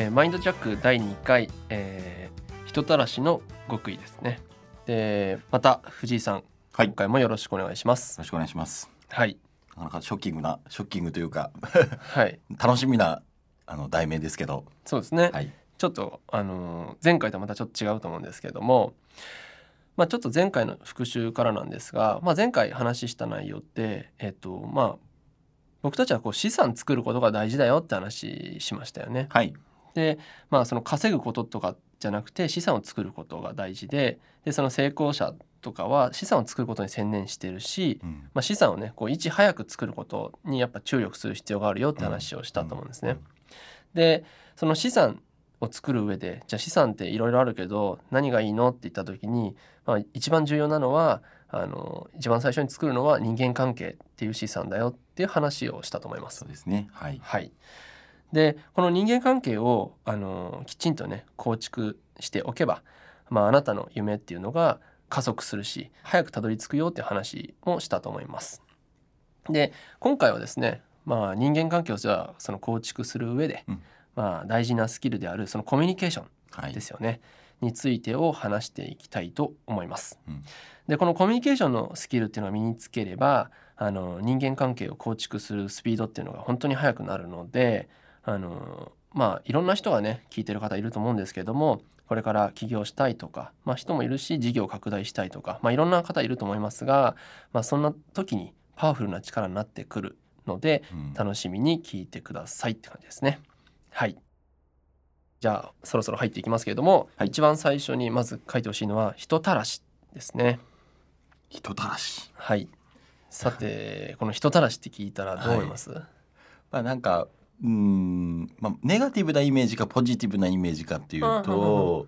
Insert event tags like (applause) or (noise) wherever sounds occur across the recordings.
えーマインドジャック第2回、えー人たらしの極意ですね。でまた藤井さんはい。今回もよろしくお願いします。よろしくお願いします。はい。なかなかショッキングなショッキングというか (laughs) はい。楽しみなあの題名ですけど。そうですね、はい。ちょっとあのー前回とはまたちょっと違うと思うんですけどもまあちょっと前回の復習からなんですが、まあ、前回話した内容ってえっとまあ僕たちはこう資産作ることが大事だよって話しましたよね。はいでまあその稼ぐこととかじゃなくて資産を作ることが大事ででその成功者とかは資産を作ることに専念してるし、うんまあ、資産をねこういち早く作ることにやっぱ注力する必要があるよって話をしたと思うんですね。うんでその資産を作る上でじゃあ資産っていろいろあるけど何がいいのって言った時に、まあ、一番重要なのはあの一番最初に作るのは人間関係っていう資産だよっていう話をしたと思いますそう。ですねはいはい、でこの人間関係をあのきちんとね構築しておけば、まあ、あなたの夢っていうのが加速するし早くたどり着くよっていう話もしたと思います。で今回はですね、まあ、人間関係をじゃあその構築する上で、うんまあ、大事なスキルであるそのコミュニケーションはいですよね、についてを話していきたいと思います。うんでこのコミュニケーションのスキルっていうのが身につければあの人間関係を構築するスピードっていうのが本当に速くなるのであのまあいろんな人がね聞いてる方いると思うんですけどもこれから起業したいとか、まあ、人もいるし事業を拡大したいとか、まあ、いろんな方いると思いますが、まあ、そんな時にパワフルな力になってくるのでうん楽しみに聞いてくださいって感じですね。はいじゃあそろそろ入っていきますけれども、はい一番最初にまず書いてほしいのは人たらしですね。人たらしはい。さてこの人たらしって聞いたらどう思います？まあなんかうーんまあネガティブなイメージかポジティブなイメージかっていうと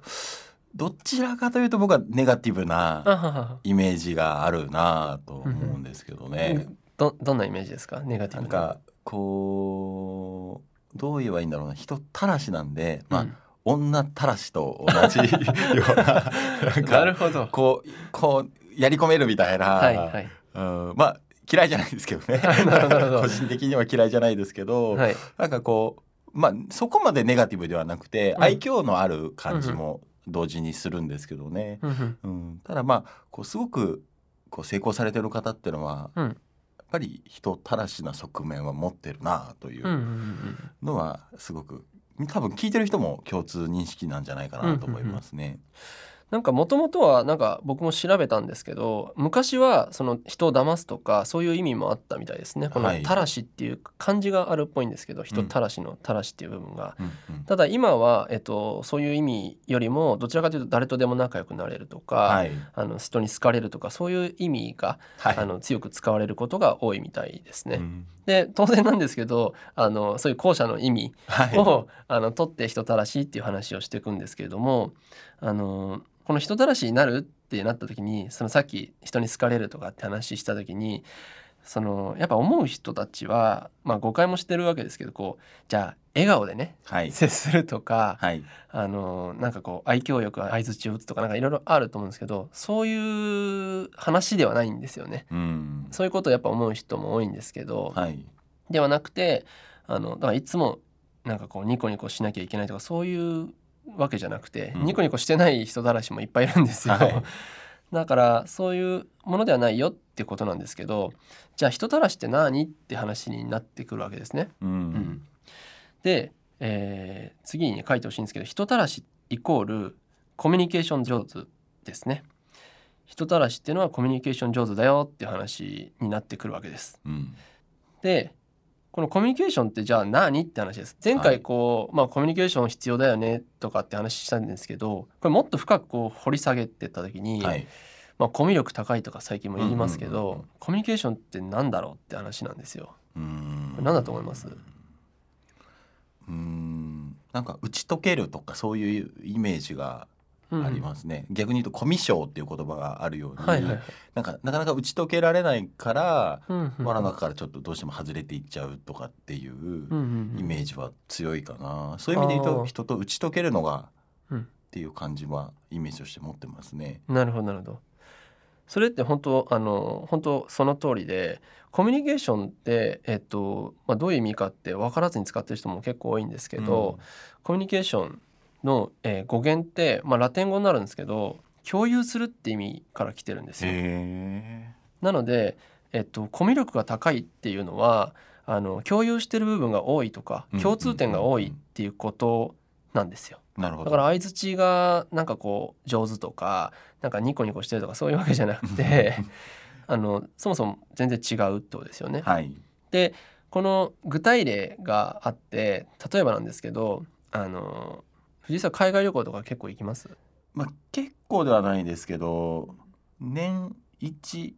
どちらかというと僕はネガティブあなイメージがあるなと思うんですけどね。どどんなイメージですか？ネガティブな。んかこうどう言えばいいんだろうな。人たらしなんで、まあうん。女たらしと同じような (laughs) なるほど。こうこうやり込めるみたいな、はいはい。うんまあ嫌いじゃないですけどね。(laughs) 個人的には嫌いじゃないですけど、はい。なんかこうまあそこまでネガティブではなくて、うん。愛嬌のある感じも同時にするんですけどね、うんうん。うん、ただまあこうすごくこう成功されてる方っていうのは、うん。やっぱり人たらしな側面は持ってるなというんうんううん。のはすごく多分聞いてる人も共通認識なんじゃないかなと思いますね。なんかもともとはなんか僕も調べたんですけど昔はその人を騙すとかそういう意味もあったみたいですね。このはい「たらし」っていう漢字があるっぽいんですけど人たらしの「たらし」っていう部分が。うんうん。ただ今は、えっと、そういう意味よりもどちらかというと誰とでも仲良くなれるとか、はい。あの人に好かれるとかそういう意味が、はい。あの強く使われることが多いみたいですね。うんで当然なんですけどあのそういう後者の意味はい。を、あの取って人たらしっていう話をしていくんですけれどもあのこの人たらしになるってなった時にそのさっき人に好かれるとかって話した時にそのやっぱ思う人たちは、まあ、誤解もしてるわけですけどこうじゃあ笑顔でねはい。接するとか、はい。あのなんかこう愛嬌よく相づちを打つとかなんかいろいろあると思うんですけどそういう話ではないんですよね。うん。そういうことをやっぱ思う人も多いんですけど、はい。ではなくてあのだからいつもなんかこうニコニコしなきゃいけないとかそういうわけじゃなくて、うん。ニコニコしてない人だらしもいっぱいいるんですよ。はい。だからそういうものではないよってことなんですけどじゃあ人たらしって何って話になってくるわけですね。ううんん、で、えー次にね書いてほしいんですけど人たらしイコールコミュニケーション上手ですね。人たらしっていうのはコミュニケーション上手だよっていう話になってくるわけです。うん。でこのコミュニケーションってじゃあ何って話です。前回こう、まあコミュニケーション必要だよねとかって話したんですけどこれもっと深くこう掘り下げてった時に、はい。まあ、コミュ力高いとか最近も言いますけど、コミュニケーションって何だろうって話なんですよ。うん。何だと思います？うん。なんか打ち解けるとかそういうイメージがうん。ありますね、逆に言うとコミュ障っていう言葉があるように、はいはい。はいなんかなかなか打ち解けられないからうんうん輪の中からちょっとどうしても外れていっちゃうとかっていううんうんうん。イメージは強いかな、そういう意味で言うと人と打ち解けるのがうん。っていう感じはイメージとして持ってますね。なるほどなるほど。それって本当あの本当その通りでコミュニケーションって、えっとまあ、どういう意味かって分からずに使ってる人も結構多いんですけど、コミュニケーションの、えー語源って、まあ、ラテン語になるんですけど共有するって意味から来てるんですよ。へなので、えっと、コミュ力が高いっていうのはあの共有してる部分が多いとかうん共通点が多いっていうことなんですよ。えなるほどだから相づちがなんかこう上手とかなんかニコニコしてるとかそういうわけじゃなくて (laughs) あのそもそも全然違うってことですよね。はい。でこの具体例があって例えばなんですけどあの藤井さん海外旅行とか結構行きます？まあ結構ではないですけど年一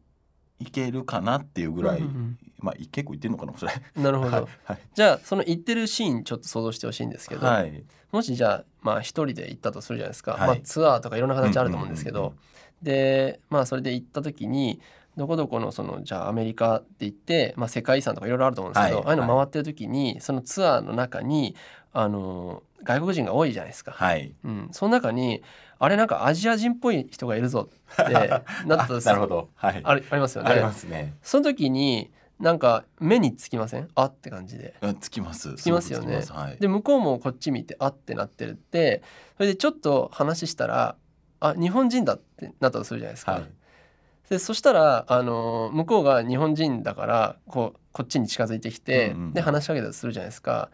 いけるかなっていうぐらい、うんうんまあ結構いってんのかなそれ。なるほど、はいはい。じゃあその行ってるシーンちょっと想像してほしいんですけど、はい。もしじゃあまあ一人で行ったとするじゃないですか、はい。まあ、ツアーとかいろんな形あると思うんですけど、でまあそれで行った時にどこどこのそのじゃあアメリカって行って、まあ、世界遺産とかいろいろあると思うんですけど、はいああいうの回ってる時にそのツアーの中にあの外国人が多いじゃないですか。はい。うん、その中にあれなんかアジア人っぽい人がいるぞって (laughs) なったなるほど。はい。ありますよね。ありますね。その時になんか目につきません？あって感じで。うんつきます。つきますよね。はいで向こうもこっち見てあってなってるってそれでちょっと話したらあ日本人だってなったとするじゃないです。か。はいでそしたら、あの向こうが日本人だからこうこっちに近づいてきて、うんうんで話しかけたりするじゃないですか。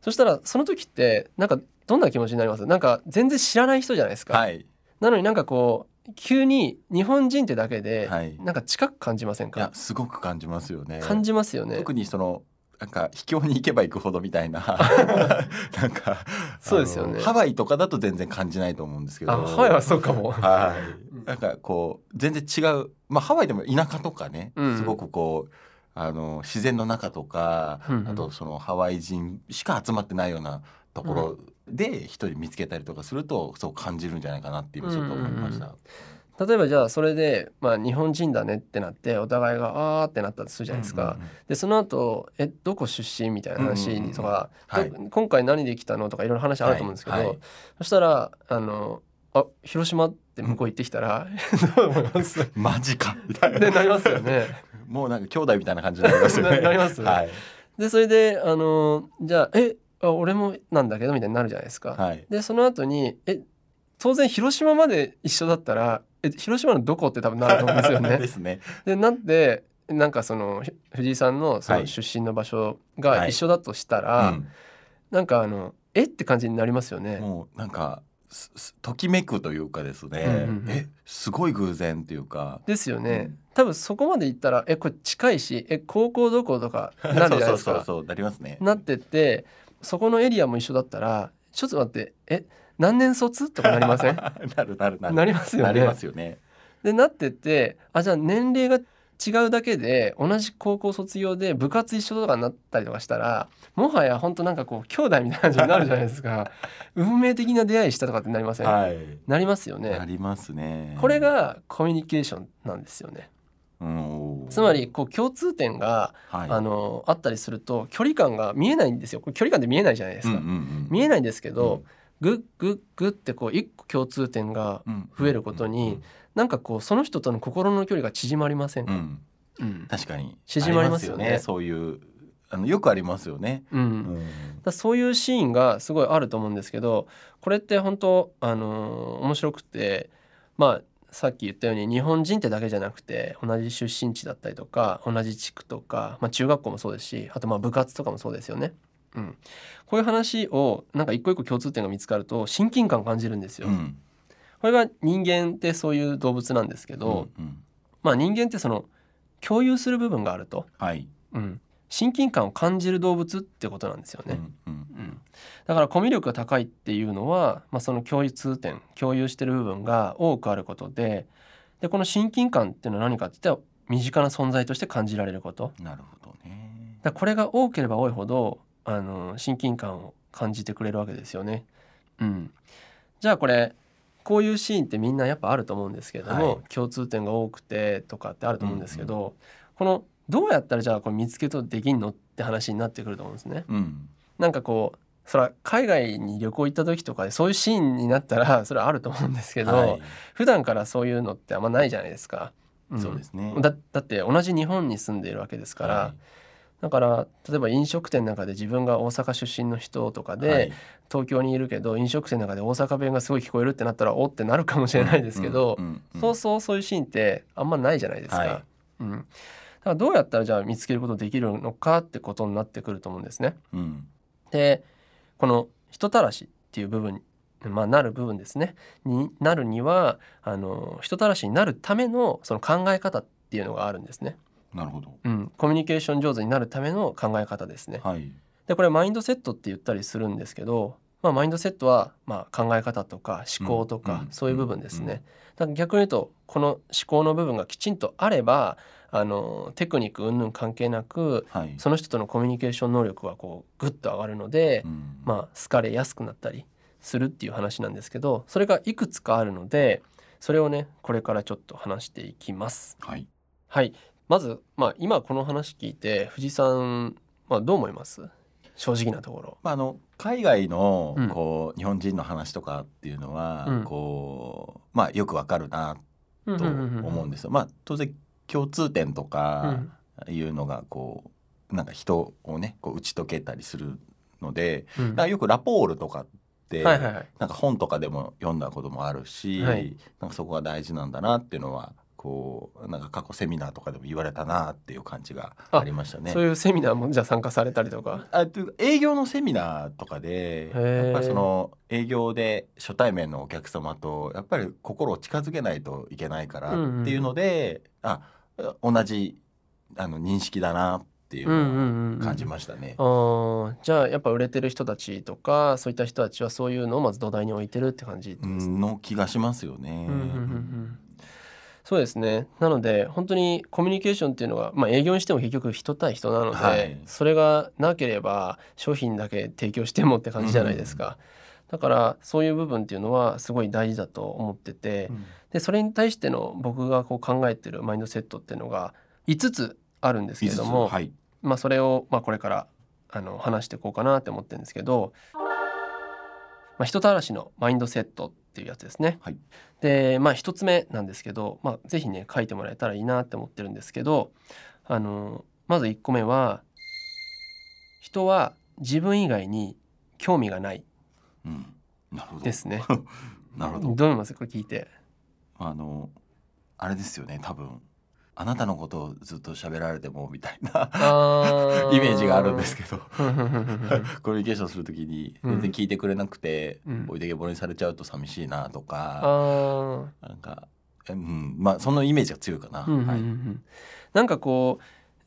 そしたらその時ってなんかどんな気持ちになります？なんか全然知らない人じゃないですか。はい。なのになんかこう急に日本人ってだけで、はい。なんか近く感じませんいやかすごく感じますよね。感じますよね。特にそのなんか秘境に行けば行くほどみたいな。(laughs) なんかそうですよね。ハワイとかだと全然感じないと思うんですけど。あハワイはそうかも。はいなんかこう全然違う。まあハワイでも田舎とかね、うんすごくこうあの自然の中とか、うんうん。あとそのハワイ人しか集まってないようなところで一人見つけたりとかするとそう感じるんじゃないかなって今ちょっと思いました。例えばじゃあそれで、まあ、日本人だねってなってお互いがあーってなったとするじゃないですか。うんうんうん。でその後えどこ出身みたいな話とか、うんうん。うんど今回何で来たのとかいろいろ話あると思うんですけど、はい。はい。そしたらあのあ広島って向こう行ってきたら、どう思います？マジかみたいなでなりますよね。もうなんか兄弟みたいな感じになりますよね。ななりますはい。でそれであのじゃあえあ俺もなんだけどみたいになるじゃないですか。はい。でその後にえ当然広島まで一緒だったらえ広島のどこって多分なると思うんですよね (laughs) で。すね。でなんでなんかそのひ藤井さんのそはいの出身の場所はいが一緒だとしたら、なんかあのえって感じになりますようんね。もうなんかときめくというかですね。うんうんうんえすごい偶然っていうか。ですよね。うん多分そこまで行ったらえこれ近いしえ高校どことかなるじゃないですそうそうか。そうそうなりますね。なってってそこのエリアも一緒だったらちょっと待ってえ何年卒とかなりません？(laughs) なるなるなる。なりますよなりね。ますよね。でなってってあじゃあ年齢が違うだけで同じ高校卒業で部活一緒とかになったりとかしたらもはや本当なんかこう兄弟みたいな感じになるじゃないですか (laughs) 運命的な出会いしたとかってなりません、はい。なりますよねなりますね。これ。がコミュニケーションなんですよねうん。つまりこう共通点が、はい。あのあったりすると距離感が見えないんですよ距離感で見えないじゃないですか、うんうんうん。見えないんですけど、グッグッグッってこう一個共通点がうん増えることになんかこうその人との心の距離が縮まりませんか、うん。うん確かに。縮まりますよねあそういうあのよくありますよね。うんうん。だそういうシーンがすごいあると思うんですけどこれって本当あのー面白くてまあさっき言ったように日本人ってだけじゃなくて同じ出身地だったりとか同じ地区とか、まあ、中学校もそうですしあとまあ部活とかもそうですよね。うん、こういう話をなんか一個一個共通点が見つかると親近感感じるんですよ。うん。これが人間ってそういう動物なんですけど、うんうんまあ人間ってその共有する部分があると、はい。うん、親近感を感じる動物ってことなんですよね。うんうんうん、だからコミュ力が高いっていうのは、まあ、その共通点共有してる部分が多くあることででこの親近感っていうのは何かって言ったら身近な存在として感じられることなるほどね。だこれが多ければ多いほどあの親近感を感じてくれるわけですよね。うん、じゃあこれこういうシーンってみんなやっぱあると思うんですけれども、はい共通点が多くてとかってあると思うんですけど、このどうやったらじゃあこれ見つけとできんのって話になってくると思うんですね。うん。なんかこうそら海外に旅行行った時とかでそういうシーンになったら (laughs) それはあると思うんですけど、はい普段からそういうのってあんまないじゃないですか。うんそうですねだだって同じ日本に住んでいるわけですから、はだから例えば飲食店の中で自分が大阪出身の人とかで、いはい東京にいるけど飲食店の中で大阪弁がすごい聞こえるってなったらおってなるかもしれないですけど、うんうんうんそうそうそういうシーンってあんまないじゃないですか。はいうん、だからどうやったらじゃあ見つけることできるのかってことになってくると思うんですね。うんでこの人たらしっていう部分まあなる部分ですねになるにはあの人たらしになるためのその考え方っていうのがあるんですね。なるほど。うん、コミュニケーション上手になるための考え方ですね。はい。でこれマインドセットって言ったりするんですけど、まあ、マインドセットはまあ考え方とか思考とかうんそういう部分ですうん。ね。だから逆に言うとこの思考の部分がきちんとあればあのテクニック云々関係なくはい。その人とのコミュニケーション能力はこうグッと上がるので、うん。まあ好かれやすくなったりするっていう話なんですけどそれがいくつかあるのでそれをねこれからちょっと話していきます。はい。はいまず、まあ、今この話聞いて藤井さん、まあ、どう思います？正直なところ。まあ、あの海外のうん。こう、日本人の話とかっていうのは、うん。こうまあよくわかるなとと思うんですよ。まあ当然共通点とうかん。いうのがこうなんか人をねこう打ち解けたりするのでうん。よくラポールとかっなんか本とかでも読んだこともあるし、はい。なんかそこが大事なんだなっていうのはこうなんか過去セミナーとかでも言われたなっていう感じがありましたね。そういうセミナーもじゃあ参加されたりとか？あと営業のセミナーとかでーやっぱりその営業で初対面のお客様とやっぱり心を近づけないといけないからうんうんっていうので、あ同じあの認識だなっていううんうんうんうんのを感じましたね。あーじゃあやっぱ売れてる人たちとかそういった人たちはそういうのをまず土台に置いてるって感じですね。の気がしますよね。うんうんうんうんそうですね。なので本当にコミュニケーションっていうのが、まあ、営業にしても結局人対人なので、はい。それがなければ商品だけ提供してもって感じじゃないですか、だからそういう部分っていうのはすごい大事だと思ってて、うん。でそれに対しての僕がこう考えてるマインドセットっていうのが5つあるんですけれども、はい、まあ、それをまあこれからあの話していこうかなって思ってるんですけど、まあ、人たらしのマインドセットっていうやつですね。はいでまあ1つ目なんですけど、まあ、ぜひね書いてもらえたらいいなって思ってるんですけどあのまず1個目は人は自分以外に興味がないうん、なるほど。ですね。(laughs) なるほど。どう思います？これ聞いて。あのあれですよね多分あなたのことをずっと喋られてもみたいなあイメージがあるんですけど。(laughs) コミュニケーションするときにうん全然聞いてくれなくて、うん置いてけぼりにされちゃうと寂しいなとか、あなんか、うん、まあそのイメージが強いかな。ーうんうんうんうはい。んなんかこ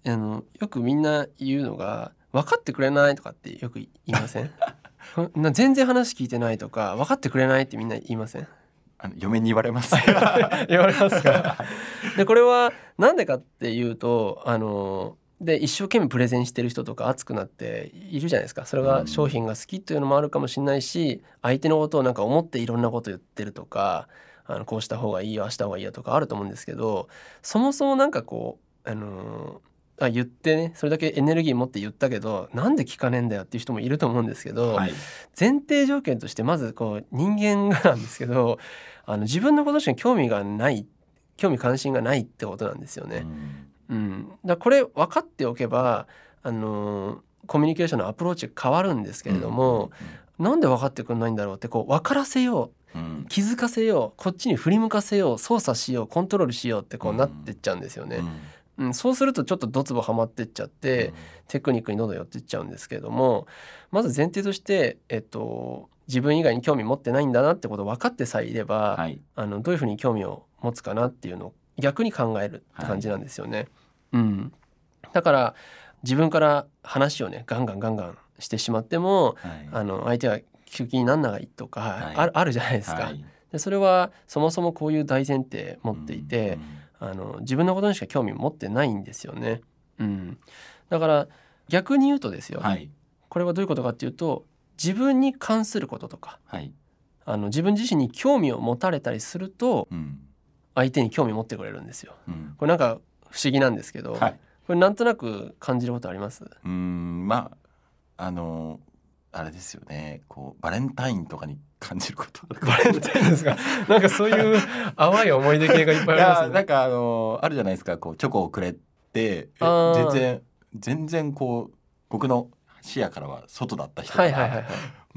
うあのよくみんな言うのが分かってくれないとかってよく言いません？(laughs) 全然話聞いてないとか分かってくれないってみんな言いません？あの嫁に言われます。(laughs) 言われますか？(laughs) でこれはなんでかっていうとあので一生懸命プレゼンしてる人とか熱くなっているじゃないですかそれが商品が好きっていうのもあるかもしれないし相手のことをなんか思っていろんなこと言ってるとかあのこうした方がいいよああした方がいいよとかあると思うんですけどそもそもなんかこうあのあ言ってねそれだけエネルギー持って言ったけどなんで聞かねえんだよっていう人もいると思うんですけど、はい。前提条件としてまずこう人間がなんですけどあの自分のことしか興味がない興味関心がないってことなんですよね。うん、だこれ分かっておけばあのーコミュニケーションのアプローチが変わるんですけれども、なんで分かってくんないんだろうってこう分からせようん、うん。う気づかせようこっちに振り向かせよう操作しようコントロールしようってこううん。なってっちゃうんですよね。うん。うん、そうするとちょっとドツボはまってっちゃって、テクニックにどんどん寄っていっちゃうんですけれどもまず前提として、えっと、自分以外に興味持ってないんだなってことを分かってさえいれば、はい。あのどういうふうに興味を持つかなっていうのを逆に考えるって感じなんですよね。うん、だから自分から話をねガンガンガンガンしてしまってもはい。あの相手が聞く気になんないとか、はいあるあるじゃないですか。はいでそれはそもそもこういう大前提持っていて、あの自分のことにしか興味持ってないんですよね。うん、だから逆に言うとですよ、うんはい。これはどういうことかっていうと自分に関することとかはい。あの自分自身に興味を持たれたりするとうん。相手に興味持ってくれるんですよ。うん。これなんか不思議なんですけど、はい。これなんとなく感じることあります？うん、まあ、あの。あれですよね。こうバレンタインとかに感じることバレンタインですか？なんかそういう (laughs) 淡い思い出系がいっぱいありますねいやなんかあのあるじゃないですかこうチョコをくれて全然全然こう僕の視野からは外だった人からはいはいはいはい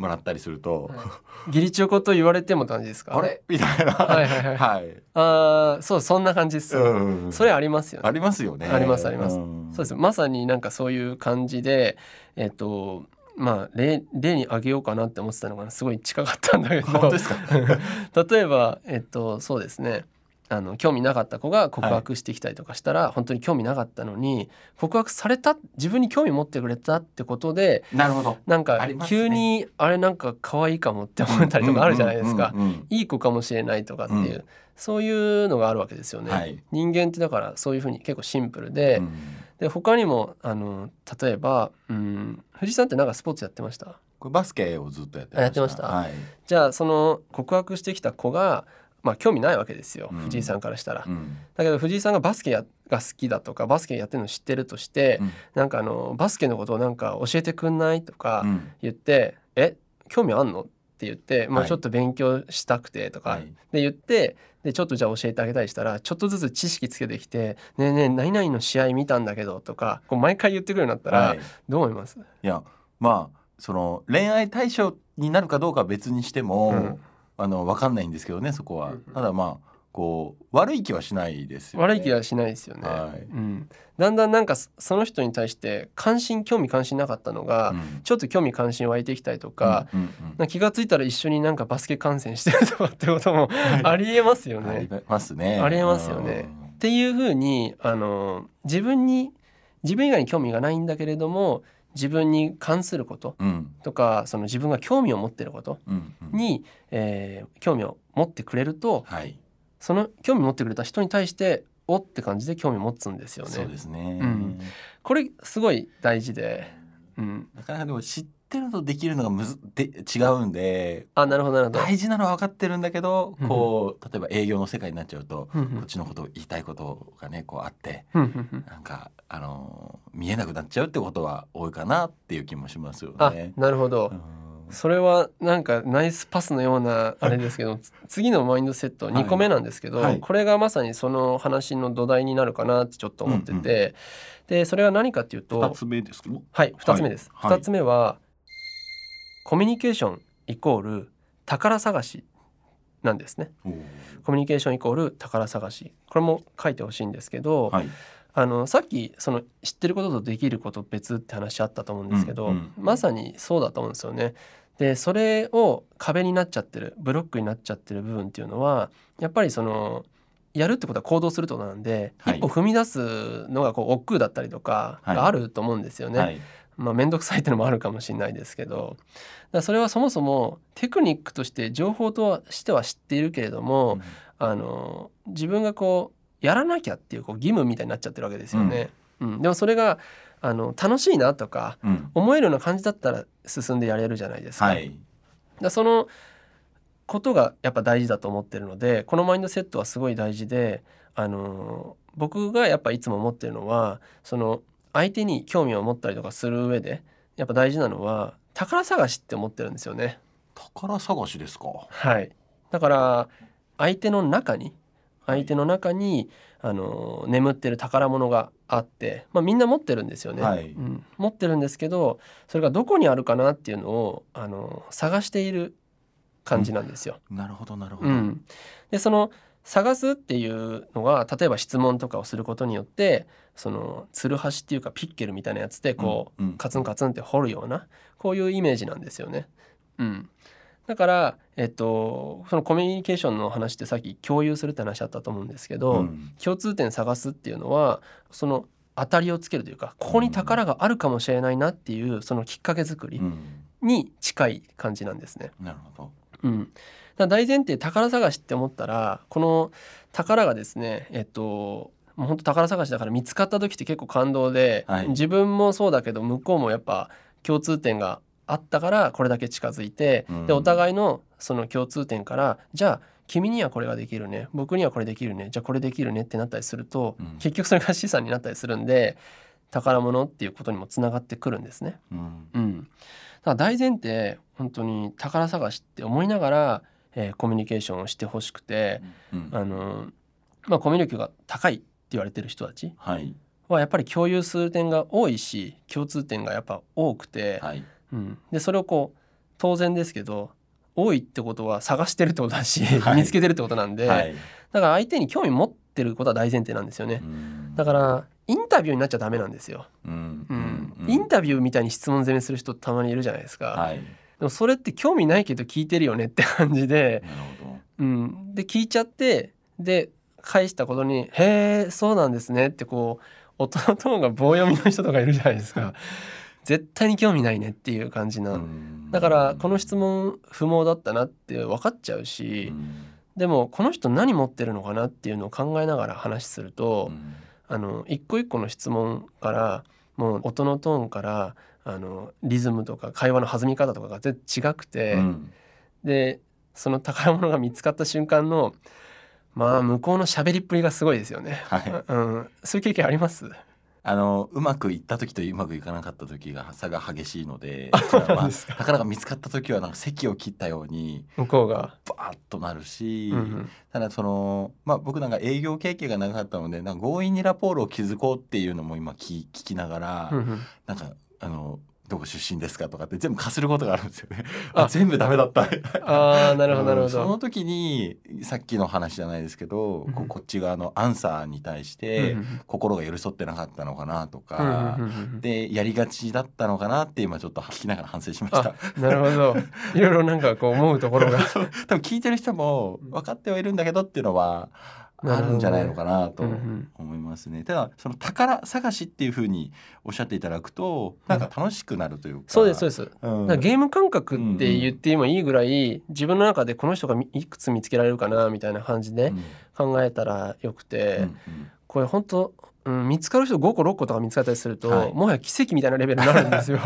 もらったりすると、はい。義理チョコと言われても感じですか？あれ？みたいな。はいはいはい。はい。ああそうそんな感じです、うんそれありますよね。ありますよね。ありますあります。ん。そうですまさになんかそういう感じでえっとまあ例例に挙げようかなって思ってたのがすごい近かったんだけど。本当ですか？(laughs) 例えばえっとそうですねあの興味なかった子が告白してきたりとかしたら、本当に興味なかったのに告白された自分に興味持ってくれたってことでなるほど。なんか急にあれなんか可愛いかもって思ったりとかあるじゃないですか。うんうんうん。いい子かもしれないとかっていう、うん。そういうのがあるわけですよね。はい。人間ってだからそういうふうに結構シンプルで、うんで他にもあの例えば、うん、藤井さんってなんかスポーツやってました？これバスケをずっとやってました。あやってました。はい。じゃあその告白してきた子がまあ興味ないわけですよ、うん。藤井さんからしたら。うん。だけど藤井さんがバスケやが好きだとかバスケやってるの知ってるとして、うん。なんかあのバスケのことをなんか教えてくんないとかうん。言って「え興味あんの?」って言って、まあ、はい。ちょっと勉強したくてとか、はい。で言ってでちょっとじゃあ教えてあげたりしたらちょっとずつ知識つけてきて「ねえねえ何々の試合見たんだけど」とかこう毎回言ってくるようになったら、はい。どう思います、いやまあその恋愛対象になるかどうかは別にしても、うんあの分かんないんですけどねそこは、うんただまあこう悪い気はしないですよね。悪い気はしないですよね、はい。うん、だんだんなんかそその人に対して関心興味関心なかったのが、うん。ちょっと興味関心湧いてきたりとか、か気がついたら一緒になんかバスケ観戦してるとかってこともありえますようんね。ありますね。ありえますよね。っていうふうにあの自分に自分以外に興味がないんだけれども自分に関することうん。うんとかその自分が興味を持ってることうんうん。に、えー興味を持ってくれるとはい。その興味持ってくれた人に対しておって感じで興味を持つんですよそうね。ですね、うん。これすごい大事で、うん、なかなかでも知ってるとできるのがむずで違うんであなるほどなるほど。大事なのは分かってるんだけどうんこう例えば営業の世界になっちゃうとこっちのことを言いたいことがねこうあってなんかあのー見えなくなっちゃうってことは多いかなっていう気もしますよあね。なるほど。うん。それはなんかナイスパスのようなあれですけどつ次のマインドセットはい。2個目なんですけど、はい。これがまさにその話の土台になるかなってちょっと思ってて、うんうんでそれは何かっていうと二つ目ですはい2つ目です、はい。2つ目はコミュニケーションイコール宝探しなんですね。コミュニケーションイコール宝探し。これも書いてほしいんですけど、はい。あのさっきその知ってることとできること別って話あったと思うんですけど、うんうん。まさにそうだと思うんですよね。でそれを壁になっちゃってるブロックになっちゃってる部分っていうのはやっぱりそのやるってことは行動するってことなんで、はい。一歩踏み出すのがこう億劫だったりとかはい。があると思うんですよね。はいまあ面倒くさいってのもあるかもしれないですけどだそれはそもそもテクニックとして情報としては知っているけれども、あの自分がこうやらなきゃっていうこう義務みたいになっちゃってるわけですよね。うん。でもそれがあの楽しいなとかうん。思えるような感じだったら進んでやれるじゃないですか。はい。だそのことがやっぱ大事だと思ってるのでこのマインドセットはすごい大事であの僕がやっぱいつも思ってるのはその相手に興味を持ったりとかする上でやっぱ大事なのは宝探しって思ってるんですよね。宝探しですか？はい、だから相手の中に相手の中にあの眠ってる宝物があって、まあ、みんな持ってるんですよね、はいうん、持ってるんですけどそれがどこにあるかなっていうのをあの探している感じなんですよ。なるほどなるほど。うん、でその探すっていうのが例えば質問とかをすることによってそのツルハシっていうかピッケルみたいなやつでこう、うんうんカツンカツンって掘るようなこういうイメージなんですよね。うん、だから、えっと、そのコミュニケーションの話ってさっき共有するって話あったと思うんですけど、うん共通点探すっていうのはその当たりをつけるというかここに宝があるかもしれないなっていうそのきっかけ作りうんに近い感じなんですね。なるほど。うん、だ大前提宝探しって思ったらこの宝がですねえっともう本当宝探しだから見つかった時って結構感動で、はい。自分もそうだけど向こうもやっぱ共通点があったからこれだけ近づいて、うん。でお互いのその共通点からじゃあ君にはこれができるね。僕にはこれできるね。じゃあこれできるねってなったりすると、うん。結局それが資産になったりするんで宝物っていうことにもつながってくるんですね。うん。うん、だから大前提本当に宝探しって思いながら、えーコミュニケーションをしてほしくて、うん。あのまあ、コミュ力が高い言われてる人たちはやっぱり共有する点が多いし共通点がやっぱ多くて、はい。うん、でそれをこう当然ですけど多いってことは探してるってことだし、はい。(laughs) 見つけてるってことなんで、はい。だから相手に興味持ってることは大前提なんですよね。うん。だからインタビューになっちゃダメなんですよ。うん。うん。うん。インタビューみたいに質問攻めする人たまにいるじゃないですか。はい。でもそれって興味ないけど聞いてるよねって感じで、なるほど。うん、で聞いちゃってで返したことに「へえそうなんですね」ってこう音のトーンが棒読みの人とかいるじゃないですか。(laughs) 絶対に興味ないねっていう感じな、うん。だからこの質問不毛だったなって分かっちゃうし、うん。でもこの人何持ってるのかなっていうのを考えながら話すると、うん。あの一個一個の質問からもう音のトーンからあのリズムとか会話の弾み方とかが全然違くて、うん。でその宝物が見つかった瞬間のまあ向こうの喋りっぷりがすごいですよね。はい。うん、そういう経験あります？あのうまくいった時とうまくいかなかった時が差が激しいので、(laughs) まあ、なかなか見つかった時はなんか席を切ったように向こうが。バーッとなるし、うんうん。ただそのまあ僕なんか営業経験が長かったのでなんか強引にラポールを築こうっていうのも今聞聞きながら、うんうん。なんかあのどこ出身ですかとかって全部かすることがあるんですよね。ああ全部ダメだった。ああなるほどなるほうんそのど。時にさっきの話じゃないですけど、こうんこっち側のアンサーに対して心が寄り添ってなかったのかなとうんか、でやりがちだったのかなって今ちょっと聞きながら反省しました。なるほど。いろいろなんかこう思うところが。(laughs) 多分聞いてる人も分かってはいるんだけどっていうのはあるんじゃないのかなとうんうん。思いますね。ただその宝探しっていうふうにおっしゃっていただくとなんか楽しくなるというか。そうですそうです。うん。ゲーム感覚って言ってもいいぐらい自分の中でこの人がいくつ見つけられるかなみたいな感じでうん考えたらよくて、うんうん。これ本当、うん、見つかる人5個6個とか見つかったりすると、はい。もはや奇跡みたいなレベルになるんですよ。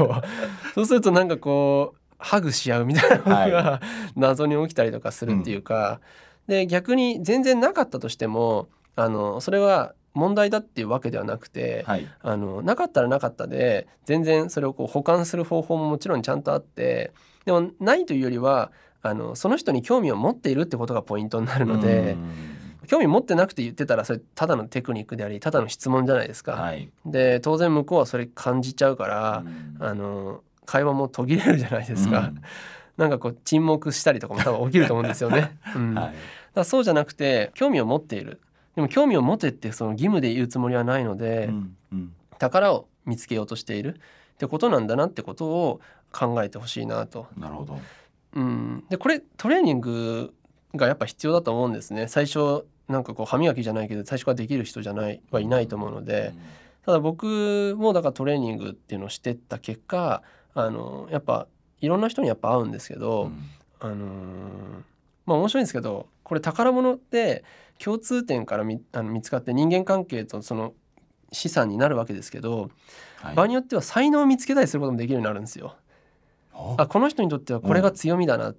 そうするとなんかこうハグし合うみたいなことが、は (laughs) 謎に起きたりとかするっていうか、で逆に全然なかったとしてもあのそれは問題だっていうわけではなくて、はい。あのなかったらなかったで全然それをこう保管する方法ももちろんちゃんとあってでもないというよりはあのその人に興味を持っているってことがポイントになるのでう、ん興味持ってなくて言ってたらそれただのテクニックでありただの質問じゃないですか。はい。で当然向こうはそれ感じちゃうから、うんあの会話も途切れるじゃないですか。うんなんかこう沈黙したりとかも多分起きると思うんですよね。(laughs) うん、はい。らそうじゃなくて興味を持っている。でも興味を持てってその義務で言うつもりはないので、うんうん宝を見つけようとしているってことなんだなってことを考えてほしいなと。なるほど。うん、でこれトレーニングがやっぱ必要だと思うんですね。最初なんかこう歯磨きじゃないけど最初からできる人じゃないはいないと思うので、ただ僕もだからトレーニングっていうのをしてった結果あのやっぱいろんな人にやっぱ合うんですけうど、ん。あのーまあ面白いんですけどこれ宝物って共通点から見あの見つかって人間関係とその資産になるわけですけど、はい。場合によっては才能を見つけたりすることもできるようになるんですよ。あ？この人にとってはこれが強みだな、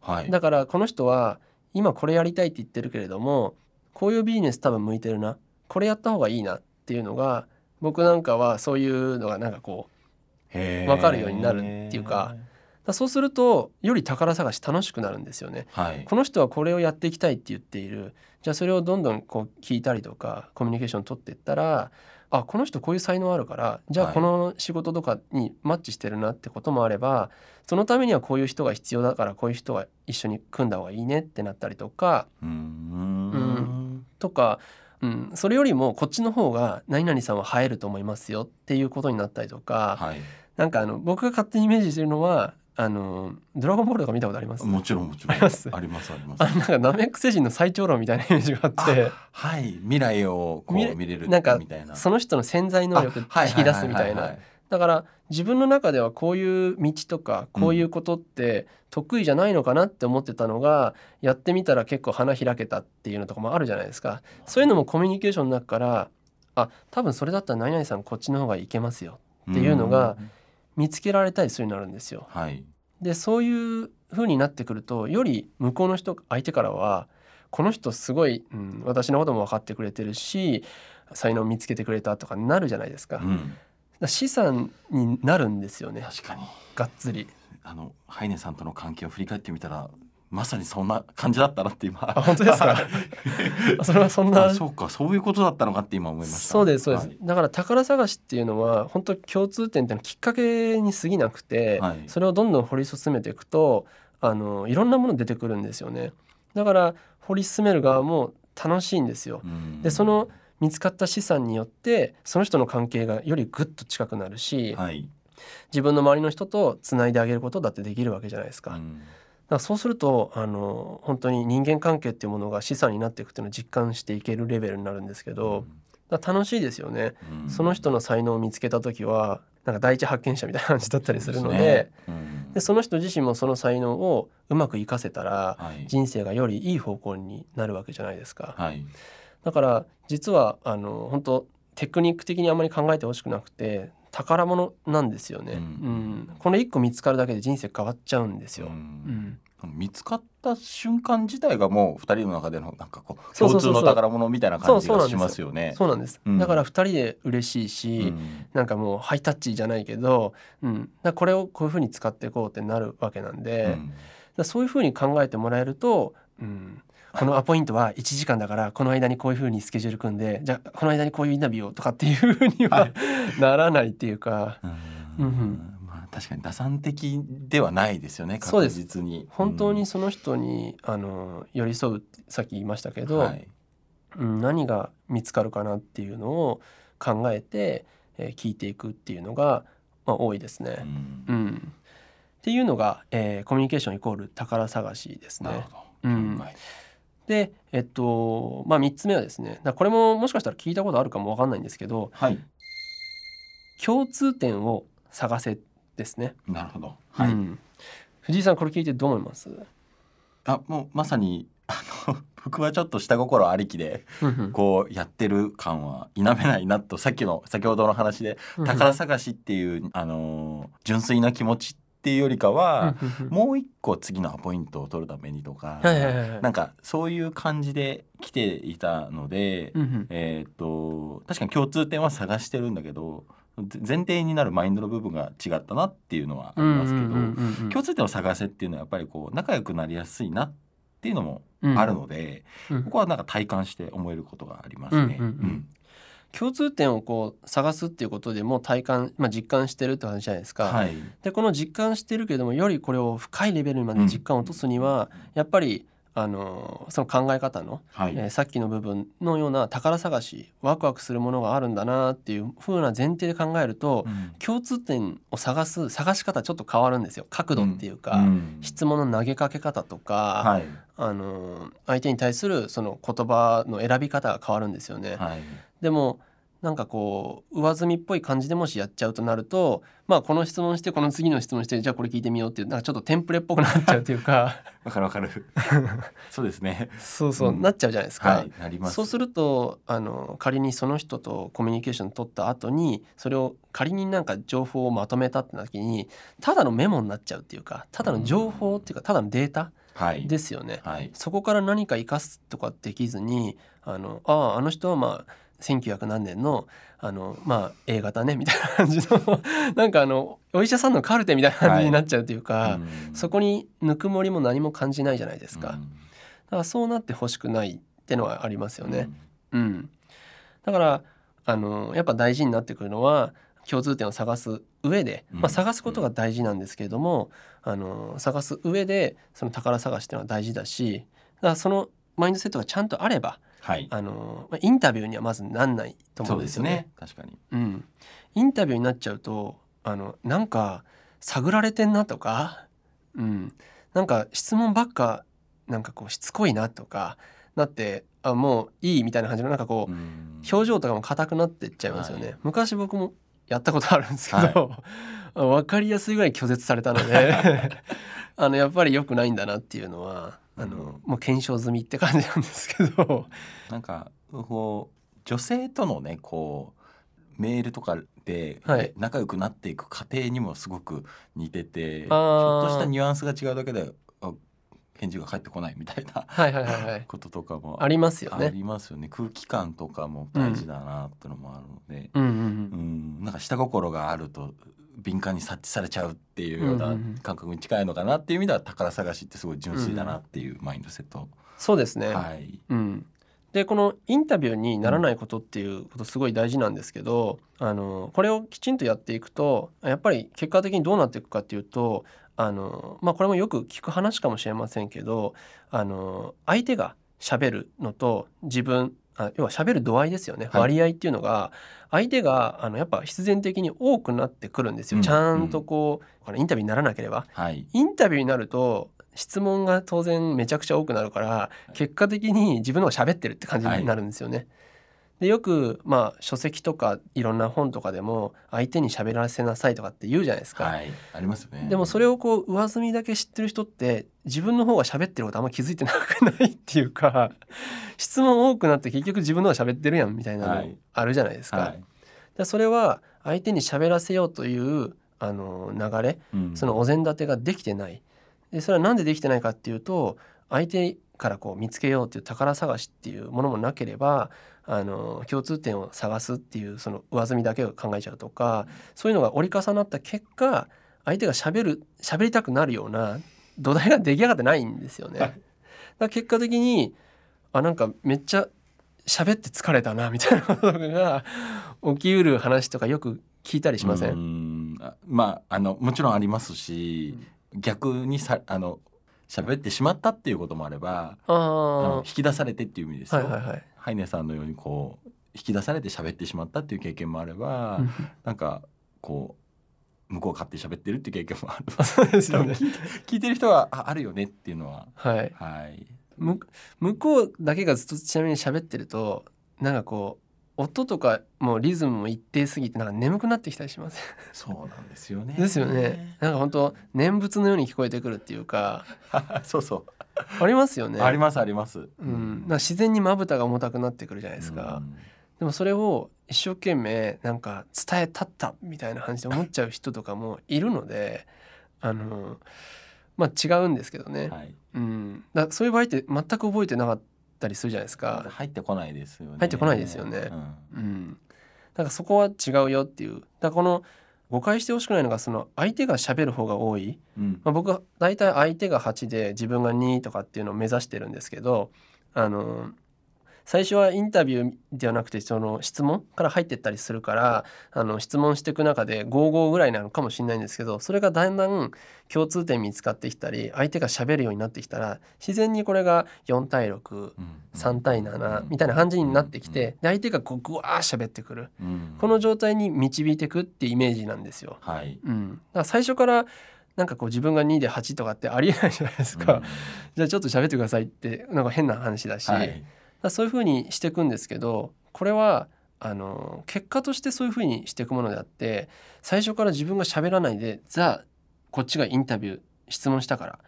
はい。だからこの人は今これやりたいって言ってるけれどもこういうビジネス多分向いてるな。これやった方がいいなっていうのが僕なんかはそういうのがなんかこうへー。わかるようになるっていうかだそうするとより宝探し楽しくなるんですよね。はい。この人はこれをやっていきたいって言っているじゃあそれをどんどんこう聞いたりとかコミュニケーション取っていったらあこの人こういう才能あるからじゃあはいこの仕事とかにマッチしてるなってこともあれば、そのためにはこういう人が必要だからこういう人は一緒に組んだ方がいいねってなったりとかうーん。とか、うん、それよりもこっちの方が何々さんは映えると思いますよっていうことになったりとか、はい。なんかあの僕が勝手にイメージしてるのはあのドラゴンボールとか見たことあります？もちろんもちろん。あります？ありますありますあ。なんかナメック星人の最長老みたいなイメージがあってはい。未来をこう見れるなんか。その人の潜在能力引き出すみたいなだから自分の中ではこういう道とかこういうことって得意じゃないのかなって思ってたのがやってみたら結構花開けたっていうのとかもあるじゃないですかそういうのもコミュニケーションの中からあ多分それだったら何々さんこっちの方がいけますよっていうのがん見つけられたりするようになるんですよ。はい。でそういう風になってくるとより向こうの人相手からはこの人すごい、うん、私のことも分かってくれてるし才能を見つけてくれたとかなるじゃないですか,、うん。資産になるんですよね。確かに。がっつり。あのハイネさんとの関係を振り返ってみたらまさにそんな感じだったなって今。あ本当ですか？(laughs) それはそんなあそうか。そういうことだったのかって今思いました。そうですそうです、はい。だから宝探しっていうのは本当共通点っていうのはきっかけに過ぎなくて、はい。それをどんどん掘り進めていくとあのいろんなもの出てくるんですよね。だから掘り進める側も楽しいんですよ。うん。でその見つかった資産によってその人の関係がよりぐっと近くなるし、はい、自分の周りの人とつないであげることだってできるわけじゃないですか,、らそうするとあの本当に人間関係っていうものが資産になっていくっていうのを実感していけるレベルになるんですけど、だから楽しいですよね、うん。その人の才能を見つけた時はなんか第一発見者みたいな感じだったりするのでね。うん。でその人自身もその才能をうまく活かせたらはい。人生がよりいい方向になるわけじゃないですか。はい。だから実はあの本当テクニック的にあんまり考えてほしくなくて宝物なんですよね。ううん。んこの一個見つかるだけで人生変わっちゃうんですよ。ううん。ん見つかった瞬間自体がもう二人の中でのなんかこう共通の宝物みたいな感じがしますよね。そうなんです、うん。だから2人で嬉しいし、うん。なんかもうハイタッチじゃないけど、うん、だこれをこういうふうに使っていこうってなるわけなんで、だそういうふうに考えてもらえると、うん、このアポイントは1時間だからこの間にこういうふうにスケジュール組んでじゃあこの間にこういうインタビューをとかっていうふうには、はい。ならないっていうか。うん。うんまあ確かに打算的ではないですよね確実に。本当にその人にあの寄り添うさっき言いましたけど、はい。うん、何が見つかるかなっていうのを考えて、えー聞いていくっていうのが、まあ、多いですね。うん。うん、っていうのが、えーコミュニケーションイコール宝探しですね。うん。はいで、えっとまあ、3つ目はですねこれももしかしたら聞いたことあるかもわかんないんですけどはい。共通点を探せですね。なるほど。はい、うん。藤井さんこれ聞いてどう思います？あもうまさにあの (laughs) 僕はちょっと下心ありきでこうやってる感は否めないなとさっきの先ほどの話で宝探しっていう、あのー純粋な気持ちっていうよりかは、もう一個次のアポイントを取るためにとか、はなんかそういう感じで来ていたので、えーっと確かに共通点は探してるんだけどぜ前提になるマインドの部分が違ったなっていうのはありますけど、共通点を探せっていうのはやっぱりこう仲良くなりやすいなっていうのもあるので、うん。ここはなんか体感して思えることがありますね。うんうん。うん共通点をこう探すっていうことでも体感、まあ、実感してるって話じゃないですか。はい、でこの実感してるけどもよりこれを深いレベルまで実感を落とすには、やっぱりあのその考え方の、はい、えーさっきの部分のような宝探しワクワクするものがあるんだなっていう風な前提で考えると、うん。共通点を探す探し方ちょっと変わるんですよ。角度っていうか、うん。質問の投げかけ方とか、はい。あの相手に対するその言葉の選び方が変わるんですよね。はいでもなんかこう上積みっぽい感じでもしやっちゃうとなるとまあこの質問してこの次の質問してじゃあこれ聞いてみようっていうなんかちょっとテンプレっぽくなっちゃうというか。(laughs) わかるわかる。(laughs) そうですね。そうそう、うん。なっちゃうじゃないですか。はいなります。そうするとあの仮にその人とコミュニケーション取った後にそれを仮になんか情報をまとめたってな時にただのメモになっちゃうっていうかただの情報っていうかただのデータはい。ですよね。はい。そこから何か生かすとかできずにあのあああの人はまあ1900何年のあの、まあ、A 型ねみたいな感じの (laughs) なんかあのお医者さんのカルテみたいな感じになっちゃうというか、うん。そこにぬくもりも何も感じないじゃないですか。だうん。からそうなってほしくないってのはありますよね。うん、だからあのやっぱ大事になってくるのは共通点を探す上で、うん。まあ、探すことが大事なんですけれども、あの探す上でその宝探しっていうのは大事だしだからそのマインドセットがちゃんとあればはい。あのまあインタビューにはまずなんないと思そううんでですすよね。ね。確かに。うん、インタビューになっちゃうとあのなんか探られてんなとか、うん、なんか質問ばっかなんかこうしつこいなとかなってあもういいみたいな感じのなんかこう、うん。表情とかも硬くなってっちゃいますよね。はい。昔僕もやったことあるんですけど、(laughs) 分かりやすいぐらい拒絶されたので (laughs) あのやっぱり良くないんだなっていうのはあの、うん。もう検証済みって感じなんですけど。(laughs) なんかこう女性とのねこうメールとかではい。仲良くなっていく過程にもすごく似てて、ちょっとしたニュアンスが違うだけであ返事が返ってこないみたいなはいはいはいはい。(laughs) こととかもありますよあね。りますよね。空気感とかも大事だなってのもあるので、うんうん。うん。なんか下心があると敏感に察知されちゃうっていうような感覚に近いのかなっていう意味では宝探しってすごい純粋だなっていうマインドセット、そうですね。はい、うん、でこのインタビューにならないことっていうことすごい大事なんですけど、あのこれをきちんとやっていくとやっぱり結果的にどうなっていくかっていうとあの、まあ、これもよく聞く話かもしれませんけどあの相手が喋るのと自分あ要は喋る度合いですよね、はい。割合っていうのが相手があのやっぱ必然的に多くなってくるんですよ、うんちゃんとこうこれインタビューにならなければ。はい、インタビューになると質問が当然めちゃくちゃ多くなるから結果的に自分の方が喋ってるって感じになるんですよね。でよくまあ書籍とかいろんな本とかでも相手に喋らせなさいとかって言うじゃないですか。はい、ありますよね。でもそれをこう上積みだけ知ってる人って自分の方が喋ってることあんま気づいてなくないっていうか (laughs) 質問多くなって結局自分の方が喋ってるやんみたいなのはいあるじゃないですか。はい、でそれは相手に喋らせようというあの流れうんそのお膳立てができてないでそれはなんでできてないかっていうと相手からこう見つけようっていう宝探しっていうものもなければあの共通点を探すっていうその上積みだけを考えちゃうとかそういうのが折り重なった結果相手がしゃべる喋りたくなるような土台が出来上がってないんですよね。だから結果的にあなんかめっちゃ喋って疲れたなみたいなことが起きうる話とかよく聞いたりしません、まああのもちろんありますし、逆にさあの喋ってしまったっていうこともあればあのあ引き出されてっていう意味ですよ。あはいはいはい。ハイネさんのようにこう引き出されて喋ってしまったっていう経験もあれば、うんなんかこう向こう勝手に喋ってるっていう経験もある。そうですよね。聞いてる人はああるよねっていうのははい。はい。む向こうだけがずっとちなみに喋ってるとなんかこう音とかもうリズムも一定すぎてなんか眠くなってきたりします。そうなんですよね。ですよね。なんか本当念仏のように聞こえてくるっていうか (laughs) そうそう、ありますよね。ありますあります。うん。な自然にまぶたが重たくなってくるじゃないですか。うんでもそれを一生懸命なんか伝えたったみたいな感じで思っちゃう人とかもいるので、あのまあ違うんですけどね。はい。うん。だそういう場合って全く覚えてなかったりするじゃないですか。入ってこないですよね。入ってこないですよねうんうん。だからそこは違うよっていう。だこの誤解してほしくないのがその相手が喋る方が多い。うんまあ、僕は大体相手が8で自分が2とかっていうのを目指してるんですけど、あの最初はインタビューではなくてその質問から入ってったりするからあの質問していく中で55ぐらいなのかもしれないんですけどそれがだんだん共通点見つかってきたり相手が喋るようになってきたら自然にこれが4対63うん。対7みたいな感じになってきてで相手がこうぐわー喋ってくる。うん。この状態に導いていくっていうイメージなんですよ。はい。うん、だから最初からなんかこう自分が2で8とかってありえないじゃないですか、うん。じゃあちょっと喋ってくださいってなんか変な話だし、はい。らそういうふうにしていくんですけどこれはあの結果としてそういうふうにしていくものであって最初から自分が喋らないでじゃあこっちがインタビュー質問したから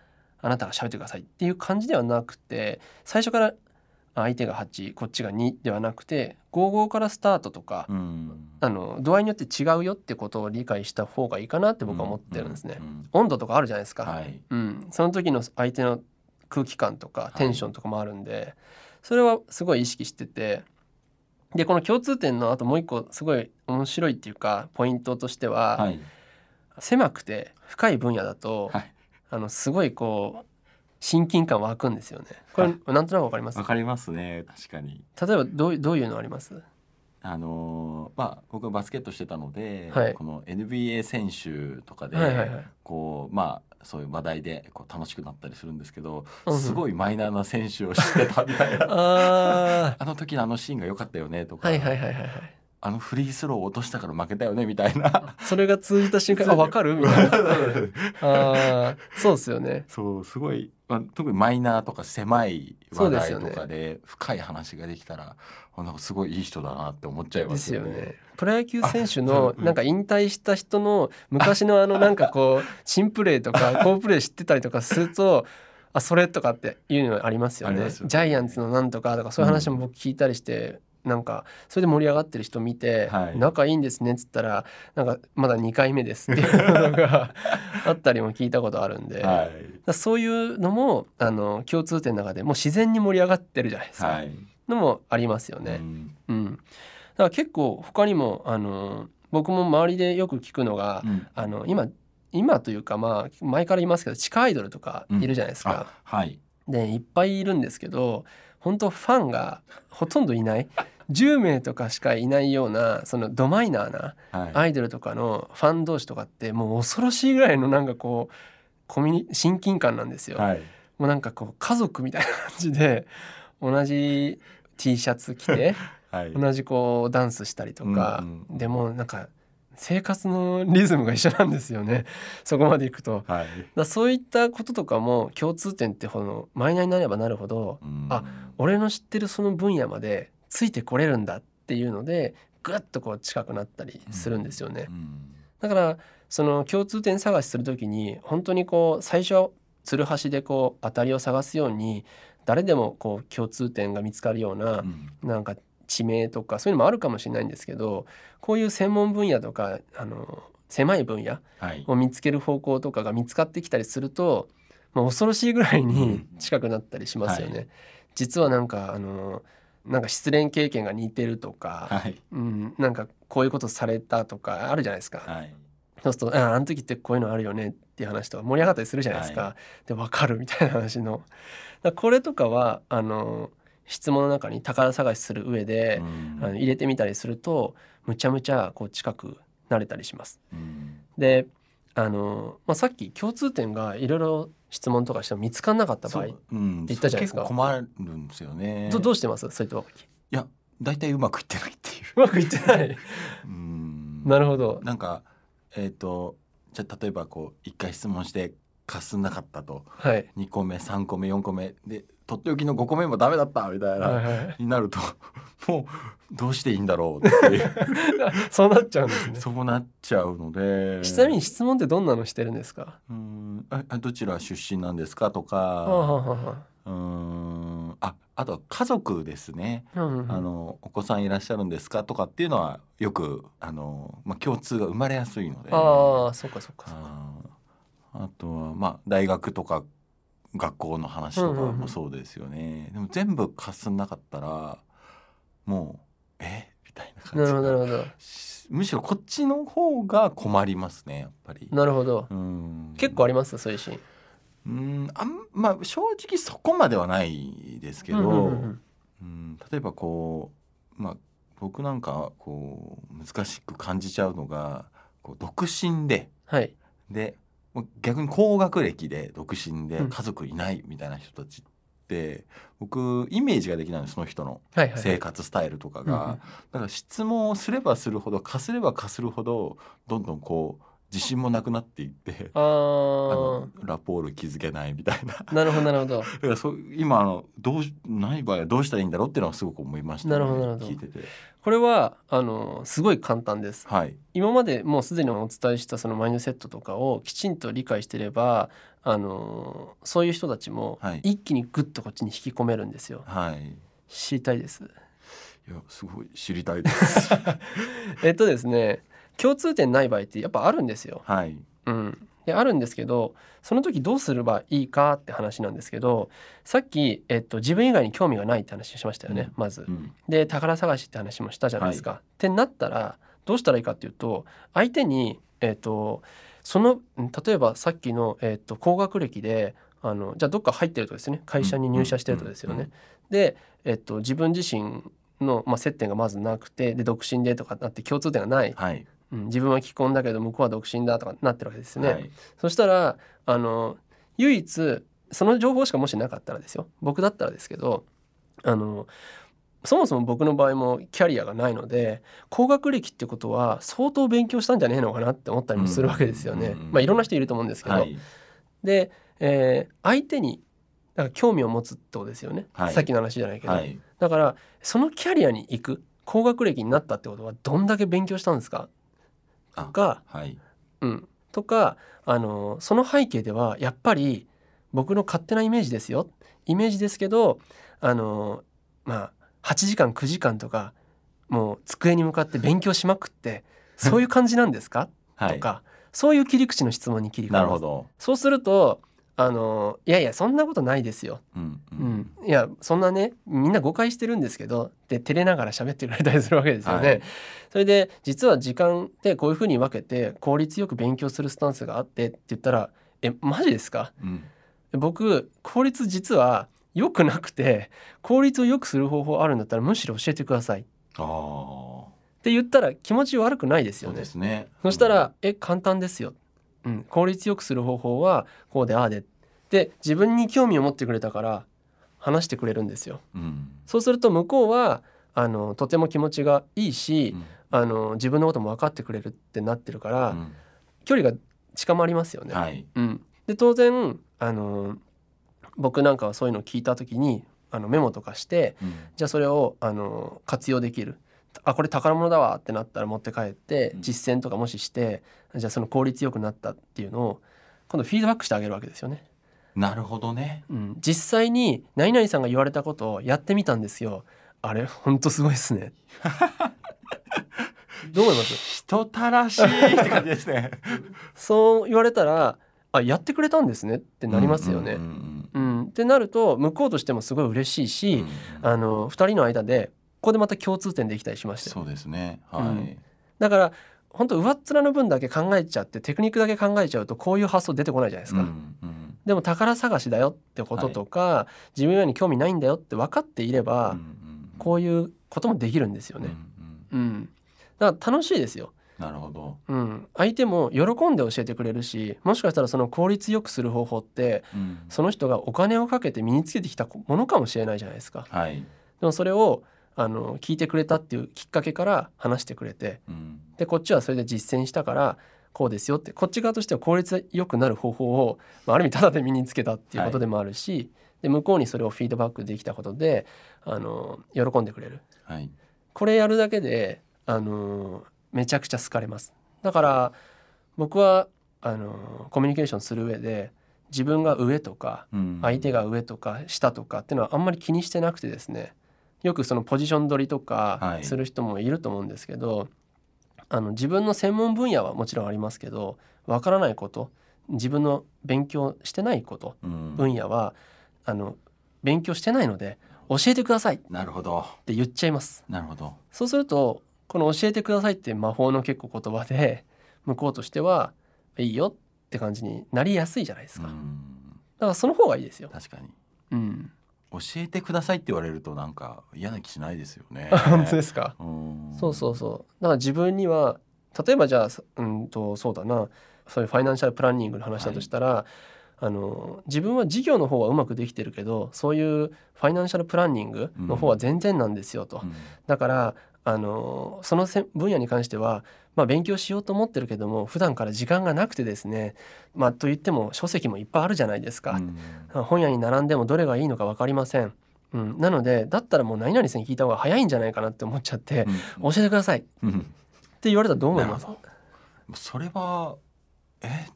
あなたが喋ってくださいっていう感じではなくて最初からあ相手が8こっちが2ではなくて55からスタートとか、うん。あの度合いによって違うよってことを理解した方がいいかなって僕は思ってるんですね。うん。うん。温度とかあるじゃないですか、はい。うん、その時の相手の空気感とかい。テンションとかもあるんで、それはすごい意識しててでこの共通点のあともう一個すごい面白いっていうかポイントとしては、はい。狭くて深い分野だと、はいあのすごいこう親近感湧くんですよね。これ、なんとなくわかります？わかりますね。確かに。例えばどういどういうのあります？あのーまあ僕はバスケットしてたので、はいこの NBA 選手とかで、はいはいはいこうまあそういう話題でこう楽しくなったりするんですけど、すごいマイナーな選手を知ってたみたいな。(laughs) あ (laughs) あの時のあのシーンが良かったよねとーか、はいはいはいはいはいあのフリースローを落としたから負けたよねみたいな。(laughs) それが通じた瞬間あ分かる？みたいなあーそうですよねそうすごい、まあ、特にマイナーとか狭い話題とかで深い話ができたらあなんかすごいいい人だなって思っちゃいまですすよね。よね。プロ野球選手あのうんなんか引退した人の昔のあのなんかこう新プレーとか (laughs) 好プレー知ってたりとかするとあそれとかっていうのありますよね。ありますよねジャイアンツのなんとかとかそういう話も僕聞いたりしてなんかそれで盛り上がってる人見て、はい、仲いいんですねっつったらなんかまだ2回目ですっていうのが (laughs) あったりも聞いたことあるんで、はい、そういうのもあの共通点の中でもう自然に盛り上がってるじゃないですか、はい、のもありますよね。うん、うん、だから結構他にもあの僕も周りでよく聞くのが、うん、あの今今というかまあ前から言いますけど地下アイドルとかいるじゃないですか。はい、でいっぱいいるんですけど本当ファンがほとんどいない10名とかしかいないようなそのドマイナーなアイドルとかのファン同士とかってもう恐ろしいぐらいのなんかこうコミュニ親近感なんですよ。はい、もうなんかこう家族みたいな感じで同じ T シャツ着て、(laughs) はい、同じこうダンスしたりとか、うんうん、でもなんか生活のリズムが一緒なんですよね。そこまでいくと、はい、だそういったこととかも共通点ってほどマイナーになればなるほど、うん、あ俺の知ってるその分野までついてこれるんだっていうのでぐっとこう近くなったりするんですよね。うん。うん、だからその共通点探しする時に本当にこう最初はつるはしでこう当たりを探すように誰でもこう共通点が見つかるような、うん、なんか地名とかそういうのもあるかもしれないんですけどこういう専門分野とかあの狭い分野を見つける方向とかが見つかってきたりすると、まあ、恐ろしいぐらいに近くなったりしますよね。はい、実はなんかあのなんか失恋経験が似てるとか、はい、うん、なんかこういうことされたとかあるじゃないですか。はい、そうするとああの時ってこういうのあるよねっていう話とか盛り上がったりするじゃないですか。はい、で分かるみたいな話の。これとかはあの質問の中に宝探しする上で、あの入れてみたりするとむちゃむちゃこう近くなれたりします。であの、まあ、さっき共通点がいろいろ質問とかしても見つからなかった場合って言ったじゃないですか。困るんですよね。どどうしてます？そういった。いや大体うまくいってないっていう。うまくいってない。(laughs) うんなるほど。なんかえっ、ー、とじゃあ例えばこう一回質問してかすんなかったと、はい、2個目3個目4個目でとっておきの5個目もダメだったみたいな、はいはい、になると (laughs) もうどうしていいんだろうっていう。(laughs) そうなっちゃうんですね。そうなっちゃうので。ちなみに質問ってどんなのしてるんですか？うん。あどちら出身なんですかとか。うん。ああと家族ですね、うんうん、あのお子さんいらっしゃるんですかとかっていうのはよくあの、まあ、共通が生まれやすいので。ああそうかそうかそうか。あとはまあ大学とか学校の話とかもそうですよね、でも全部かすんなかったらもうえ？みたいな感じなるほどむしろこっちの方が困りますねやっぱり。なるほど、うん、結構あります？そういうシーン。うんあんまあ正直そこまではないですけど、うん、例えばこうまあ僕なんかこう難しく感じちゃうのがこう独身で、はい、で逆に高学歴で独身で家族いないみたいな人たちって、僕イメージができないのその人の生活スタイルとかが、だから質問をすればするほどかすればかするほどどんどんこう自信もなくなっていってあのラポール気づけないみたいな。なるほどなるほど。(laughs) だからそう今あのどうない場合はどうしたらいいんだろうっていうのはすごく思いました、ね、なるほどなるほど。聞いてて。これはあのすごい簡単です、はい、今までもうすでにお伝えしたそのマインドセットとかをきちんと理解してればあのそういう人たちも一気にグッとこっちに引き込めるんですよ、はい、知りたいです？いやすごい知りたいです。(laughs) えっとですね共通点ない場合ってやっぱあるんですよ。はい、うん、であるんですけどその時どうすればいいかって話なんですけどさっき、えっと、自分以外に興味がないって話しましたよね、うん、まず。うん、で宝探しって話もしたじゃないですか。はい、ってなったらどうしたらいいかっていうと相手に、えっと、その例えばさっきの、えっと、高学歴であのじゃあどっか入ってるとですね。会社に入社してるとですよね。で、えっと、自分自身の、まあ、接点がまずなくてで独身でとかなって共通点がない、はい、うん、自分は既婚だけど向こうは独身だとかなってるわけですね。はい、そしたらあの唯一その情報しかもしなかったらですよ。僕だったらですけどあのそもそも僕の場合もキャリアがないので高学歴ってことは相当勉強したんじゃねえのかなって思ったりもするわけですよね。まあいろんな人いると思うんですけど。はい、で、えー、相手にだから興味を持つってことですよね、はい、さっきの話じゃないけど、はい、だからそのキャリアに行く高学歴になったってことはどんだけ勉強したんですかとか、はい、うん、とかあのその背景ではやっぱり僕の勝手なイメージですよ。イメージですけどあのまあ8時間9時間とかもう机に向かって勉強しまくってそういう感じなんですか、(laughs) はい。とかそういう切り口の質問に切り替えます。なるほど。そうするとあのいやいやそんなことないですよ、うんううん。ん、いやそんなねみんな誤解してるんですけどって照れながら喋ってくれたりするわけですよね。はい。それで実は時間でこういうふうに分けて効率よく勉強するスタンスがあってって言ったら「えマジですか？うん。僕効率実は良くなくて効率を良くする方法あるんだったらむしろ教えてください」ってああ言ったら気持ち悪くないですよね。ですね。そしたら「え簡単ですよ」うん、効率よくする方法はこうでああで。で自分に興味を持ってくれたから話してくれるんですよ。うん。そうすると向こうはあのとても気持ちがいいし、うん。あの自分のことも分かってくれるってなってるから、うん。距離が近まりますよね。はい。うん、で当然あの僕なんかはそういうのを聞いた時にあのメモとかしてうん。じゃあそれをあの活用できるあこれ宝物だわってなったら持って帰ってうん実践とかもししてじゃあその効率よくなったっていうのを今度フィードバックしてあげるわけですよね。なるほどね。うん、実際に何々さんが言われたことをやってみたんですよ。あれ本当すごいですね。(laughs) どう思います？人たらしいって感じですね。そう言われたらあやってくれたんですねってなりますよね。うんうんうんってなると向こうとしてもすごい嬉しいうんし、うんあの2人の間でここでまた共通点できたりしましてそうですね。うはいん。だから本当上っ面の分だけ考えちゃってテクニックだけ考えちゃうとこういう発想出てこないじゃないですか。うんうんでも宝探しだよってこととか、自分に興味ないんだよって分かっていれば、うんうんこういうこともできるんですよね。うんうんうん、だから楽しいですよ。なるほど。うん、相手も喜んで教えてくれるしもしかしたらその効率よくする方法ってうんその人がお金をかけて身につけてきたものかもしれないじゃないですか。はい。でもそれをあの聞いてくれたっていうきっかけから話してくれてうん。でこっちはそれで実践したからこうですよってこっち側としては効率よくなる方法を、まあ、ある意味ただで身につけたっていうことでもあるし、で向こうにそれをフィードバックできたことであの喜んでくれる。はい。これやるだけであのめちゃくちゃ好かれます。だから僕はあのコミュニケーションする上で自分が上とかうん。相手が上とか下とかっていうのはあんまり気にしてなくてですねよくそのポジション取りとはいかする人もいると思うんですけど、あの自分の専門分野はもちろんありますけどわからないこと自分の勉強してないことうん分野はあの勉強してないので教えてくださいっなるほど。て言っちゃいます。なるほど。そうするとこの教えてくださいって魔法の結構言葉で向こうとしてはいいよって感じになりやすいじゃないですか。だうんからその方がいいですよ。確かに。うん。教えてくださいって言われるとなんか嫌な気しないですよね。(laughs) 本当ですか？うんそうそうそう。だから自分には例えばじゃあさうんとそうだなそういうファイナンシャルプランニングの話だとしたら、あの自分は事業の方はうまくできてるけどそういうファイナンシャルプランニングの方は全然なんですよと。うんだからあのそのせ分野に関しては、まあ、勉強しようと思ってるけども普段から時間がなくてですね、まあ、と言っても書籍もいっぱいあるじゃないですか、うん。本屋に並んでもどれがいいのか分かりません、うん、なのでだったらもう何々さんに聞いた方が早いんじゃないかなって思っちゃって、教えてください。ってうん言われたらどう思います？それはえ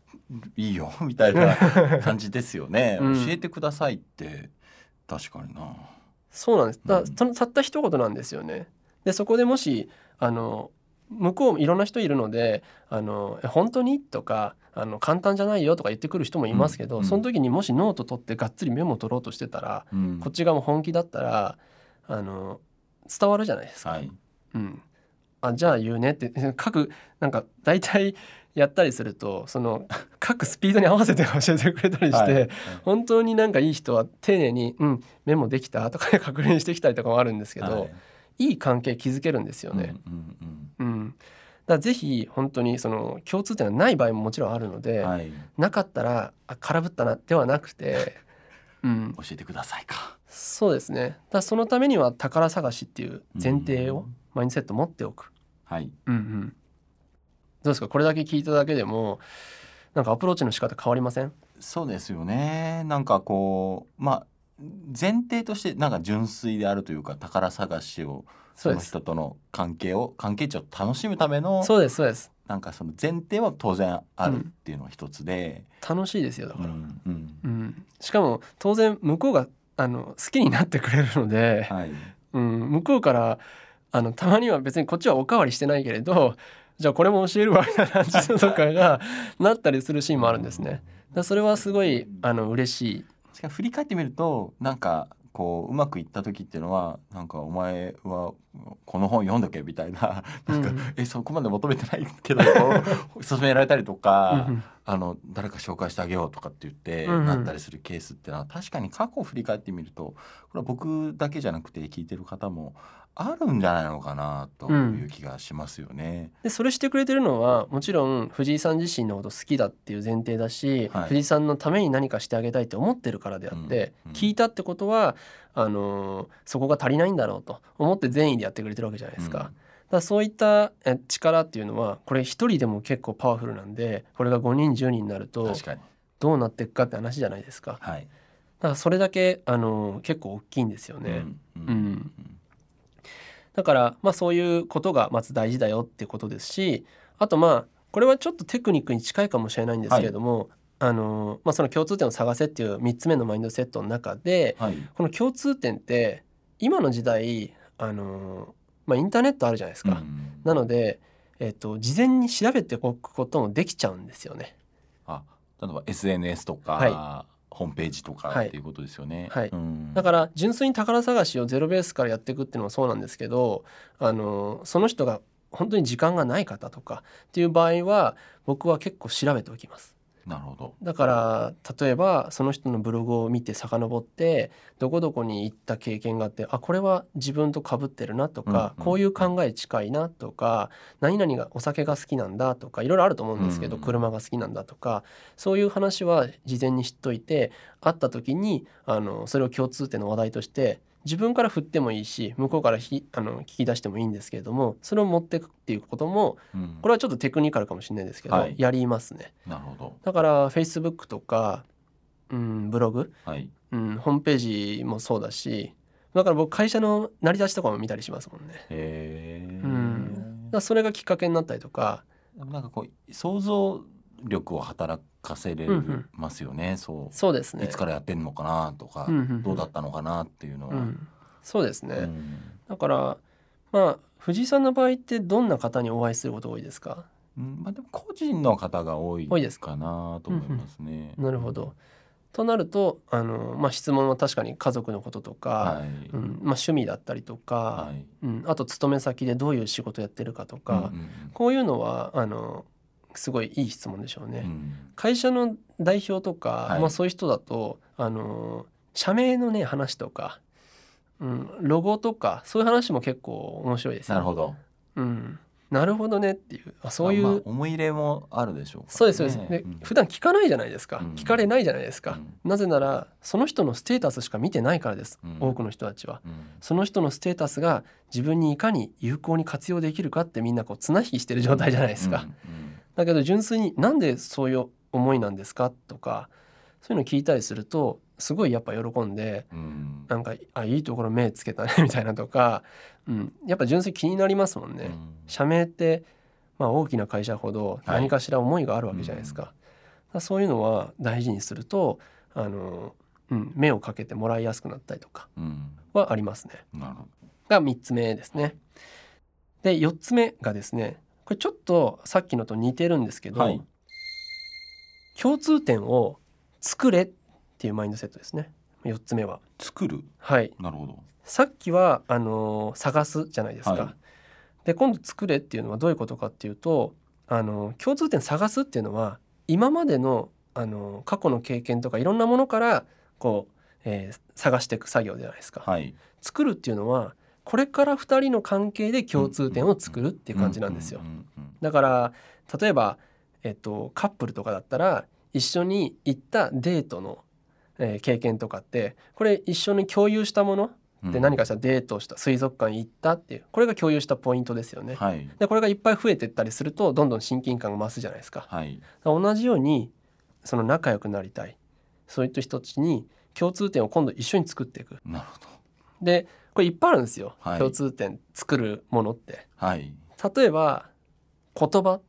いいよ。(laughs) みたいな感じですよね、(laughs) うん。教えてくださいって確かにな。そうなんです。だうん。たった一言なんですよね。でそこでもしあの向こうもいろんな人いるので「あのえ本当に?」とかあの「簡単じゃないよ」とか言ってくる人もいますけど、うんその時にもしノート取ってがっつりメモを取ろうとしてたら、うん。こっち側も本気だったらあの伝わるじゃないですか。はい。うん、あじゃあ言うねって。(laughs) 書くなんか大体 (laughs) やったりするとその (laughs) 書くスピードに合わせて教えてくれたりして、はい。本当になんかいい人は丁寧に「うんメモできた?」とかで確認してきたりとかもあるんですけど、はいい、い関係築けるんですよね。うんうんうんだぜひ本当にその共通点がない場合ももちろんあるのうで、んはい。なかったらあ空振ったなではなくて、(laughs) うん、教えてくださいか。そうですね。だからそのためには宝探しっていう前提をマインドセット持っておく。はい。うんうん、どうですか？これだけ聞いただけでもなんかアプローチの仕方変わりません？そうですよね。なんかこうまあ前提としてなんか純粋であるというか宝探しをその人との関係を関係値を楽しむためのそうですそうです。なんかその前提は当然あるっていうのが一つで、楽しいですよだから、うんうん。うん。しかも当然向こうがあの好きになってくれるので、はい。うん、向こうからあのたまには別にこっちはおかわりしてないけれどじゃあこれも教えるわみたいな感じとかがなったりするシーンもあるんですね。だそれはすごいあの嬉しい。しか振り返ってみるとなんかこううまくいった時っていうのはなんかお前はこの本読んどけみたいな (laughs) なんか、うん、えそこまで求めてないけど (laughs) 勧められたりとか、うん、あの誰か紹介してあげようとかって言って、うん、なったりするケースっていうのは確かに過去を振り返ってみるとこれは僕だけじゃなくて聞いてる方もあるんじゃないのかなという気がしますよね。うん、でそれしてくれてるのはもちろん藤井さん自身のこと好きだっていう前提だし、はい、藤井さんのために何かしてあげたいって思ってるからであって、うんうん、聞いたってことはあのー、そこが足りないんだろうと思って善意でやってくれてるわけじゃないですか。だそういった力っていうのはこれ一人でも結構パワフルなんでこれが5人10人になるとどうなっていくかって話じゃないですか。はい、だからそれだけあのー、結構大きいんですよね。うん、うんだからまあそういうことがまず大事だよっていうことですしあとまあこれはちょっとテクニックに近いかもしれないんですけれども、はい、あのまあ、その共通点を探せっていう3つ目のマインドセットの中で、はい、この共通点って今の時代あの、まあ、インターネットあるじゃないですか。うん、なので、えーと、事前に調べておくこともできちゃうんですよね。あ例えば SNS とか、はい、ホームページとかっていうことですよね。はい、だから純粋に宝探しをゼロベースからやっていくっていうのもそうなんですけどあのその人が本当に時間がない方とかっていう場合は僕は結構調べておきます。なるほど。だから例えばその人のブログを見て遡ってどこどこに行った経験があってあこれは自分とかぶってるなとか、うんうん、こういう考え近いなとか何々がお酒が好きなんだとかいろいろあると思うんですけど、うんうん、車が好きなんだとかそういう話は事前に知っといて会った時にあのそれを共通点の話題として自分から振ってもいいし向こうからひあの聞き出してもいいんですけれどもそれを持っていくっていうことも、うん、これはちょっとテクニカルかもしれないですけど、はい、やりますね。なるほどだからフェイスブックとか、うん、ブログ、はいうん、ホームページもそうだしだから僕会社の成り立ちとかも見たりしますもんね。へうん、だそれがきっかけになったりとか。なんかこう想像力を働かせれますよね、うんうん、そう。そうですね。いつからやってんのかなとか、うんうんうん、どうだったのかなっていうのは、うん、そうですね、うん、だからまあ藤井さんの場合ってどんな方にお会いすること多いですか、うん、まあでも個人の方が多いかなと思いますね、うんうん、なるほど。となるとあの、まあ、質問は確かに家族のこととか、はい、うん。まあ、趣味だったりとか、はい、うん、あと勤め先でどういう仕事やってるかとか、うんうん、こういうのはあのすごいいい質問でしょうね。うん、会社の代表とか、はい、まあ、そういう人だとあの社名のね話とか、うん、ロゴとかそういう話も結構面白いですなるほど。うん、なるほどねっていうあそういう、まあ、思い入れもあるでしょう、ね、そうですそうです。で、うん、普段聞かないじゃないですか、うん、聞かれないじゃないですか、うん、なぜならその人のステータスしか見てないからです、多くの人たちは、その人のステータスが自分にいかに有効に活用できるかってみんなこう綱引きしてる状態じゃないですか、だけど純粋になんでそういう思いなんですか？とかそういうの聞いたりするとすごいやっぱ喜んで、うん、なんかあいいところ目つけたね (laughs) みたいなとか、うん、やっぱ純粋気になりますもんね。うん、社名ってまあ大きな会社ほど何かしら思いがあるわけじゃないですか。はいうん、そういうのは大事にするとあの、うん、目をかけてもらいやすくなったりとかはありますね。が3つ目ですね。で4つ目がですねこれちょっとさっきのと似てるんですけど、はい、共通点を作れっていうマインドセットですね。4つ目は。作る？はい。なるほど。さっきはあのー、探すじゃないですか、はい、で今度作れっていうのはどういうことかっていうとあのー、共通点探すっていうのは今までのあのー、過去の経験とかいろんなものからこう、えー、探していく作業じゃないですか、はい、作るっていうのはこれから2人の関係で共通点を作るっていう感じなんですよだから例えば、えっと、カップルとかだったら一緒に行ったデートのえー、経験とかってこれ一緒に共有したもので何かしたデートした水族館行ったっていうこれが共有したポイントですよね。はい、でこれがいっぱい増えてったりするとどんどん親近感が増すじゃないですか。はい、同じようにその仲良くなりたいそういった人たちに共通点を今度一緒に作っていく。なるほどでこれいっぱいあるんですよ、はい、共通点作るものって。はい、例えば言葉、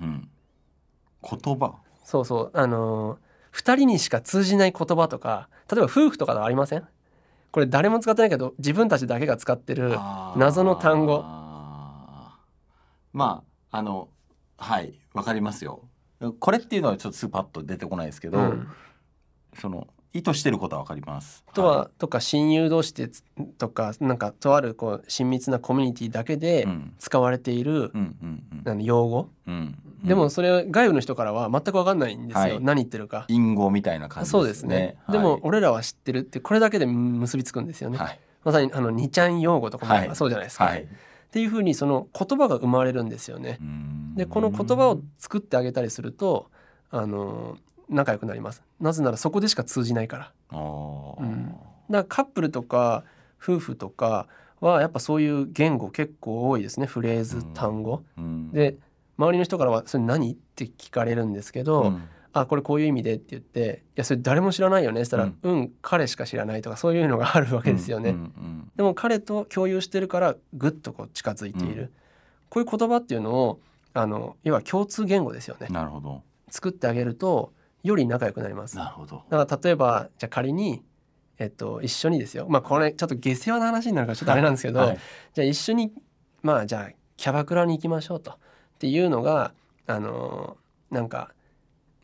うん、言葉。そうそう。あのー2人にしか通じない言葉とか例えば夫婦とかではありません？これ誰も使ってないけど自分たちだけが使ってる謎の単語。まああのはい。わかりますよ。これっていうのはちょっとすぐパッと出てこないですけど、うん、その意図してることはわかります。とは、はい、とか親友同士でとかなんかとあるこう親密なコミュニティだけで使われている、用語、うんでもそれ外部の人からは全く分かんないんですよ、はい、何言ってるか。隠語みたいな感じ、ね、そうですね、はい、でも俺らは知ってるってこれだけで結びつくんですよね、はい、まさにあの二ちゃん用語とかもそうじゃないですか、っていうふうにその言葉が生まれるんですよね。でこの言葉を作ってあげたりするとあの仲良くなります。なぜならそこでしか通じないから、うん、だからカップルとか夫婦とかはやっぱそういう言語結構多いですね。フレーズ単語、で周りの人からは「それ何?」って聞かれるんですけど、うん、あこれこういう意味でって言って「いやそれ誰も知らないよね」って言ったら「うん、うん、彼しか知らない」とかそういうのがあるわけですよね。うんうんうん、でも彼と共有してるからぐっとこう近づいている、うん、こういう言葉っていうのをあの要は共通言語ですよね。なるほど。作ってあげるとより仲良くなります。なるほど。だから例えばじゃあ仮にえっと、一緒にですよ。まあこれちょっと下世話な話になるからちょっとあれなんですけど、はい、じゃあ一緒にまあじゃあキャバクラに行きましょうと。っていうのがあのなんか、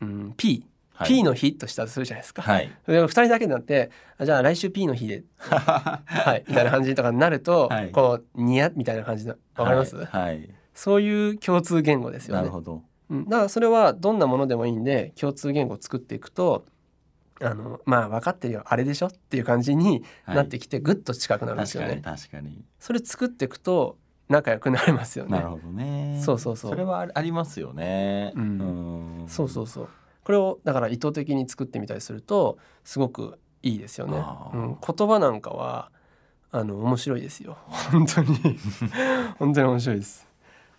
うん、P はい、P の日としたとするじゃないですか。はい、2人だけになってじゃあ来週 P の日で、(laughs) はい、みたいな感じとかになると、はい、こうニヤみたいな感じのわかります、はい、そういう共通言語ですよね。なるほど、うん、だからそれはどんなものでもいいんで共通言語を作っていくとあのまあ分かってるよあれでしょっていう感じになってきて、ぐっと近くなるんですよね。確かにそれ作っていくと仲良くなれますよね。なるほどね。そうそうそう。それはありますよね。うん。うんそうそうそう。これをだから意図的に作ってみたりするとすごくいいですよね。うん、言葉なんかはあの面白いですよ。本当に (laughs) 本当に面白いです。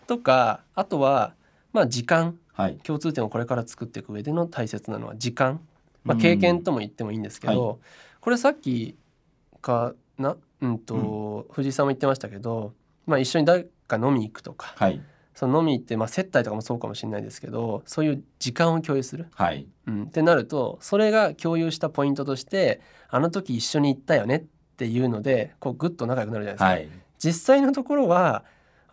とかあとはまあ時間、はい、共通点をこれから作っていく上での大切なのは時間、まあ、経験とも言ってもいいんですけど、はい、これさっきかな、うんと、うん、藤井さんも言ってましたけどまあ、一緒に誰か飲みに行くとか、はい、その飲みに行って、まあ、接待とかもそうかもしれないですけどそういう時間を共有する、はい。うん、ってなるとそれが共有したポイントとしてあの時一緒に行ったよねっていうのでこうグッと仲良くなるじゃないですか。はい、実際のところは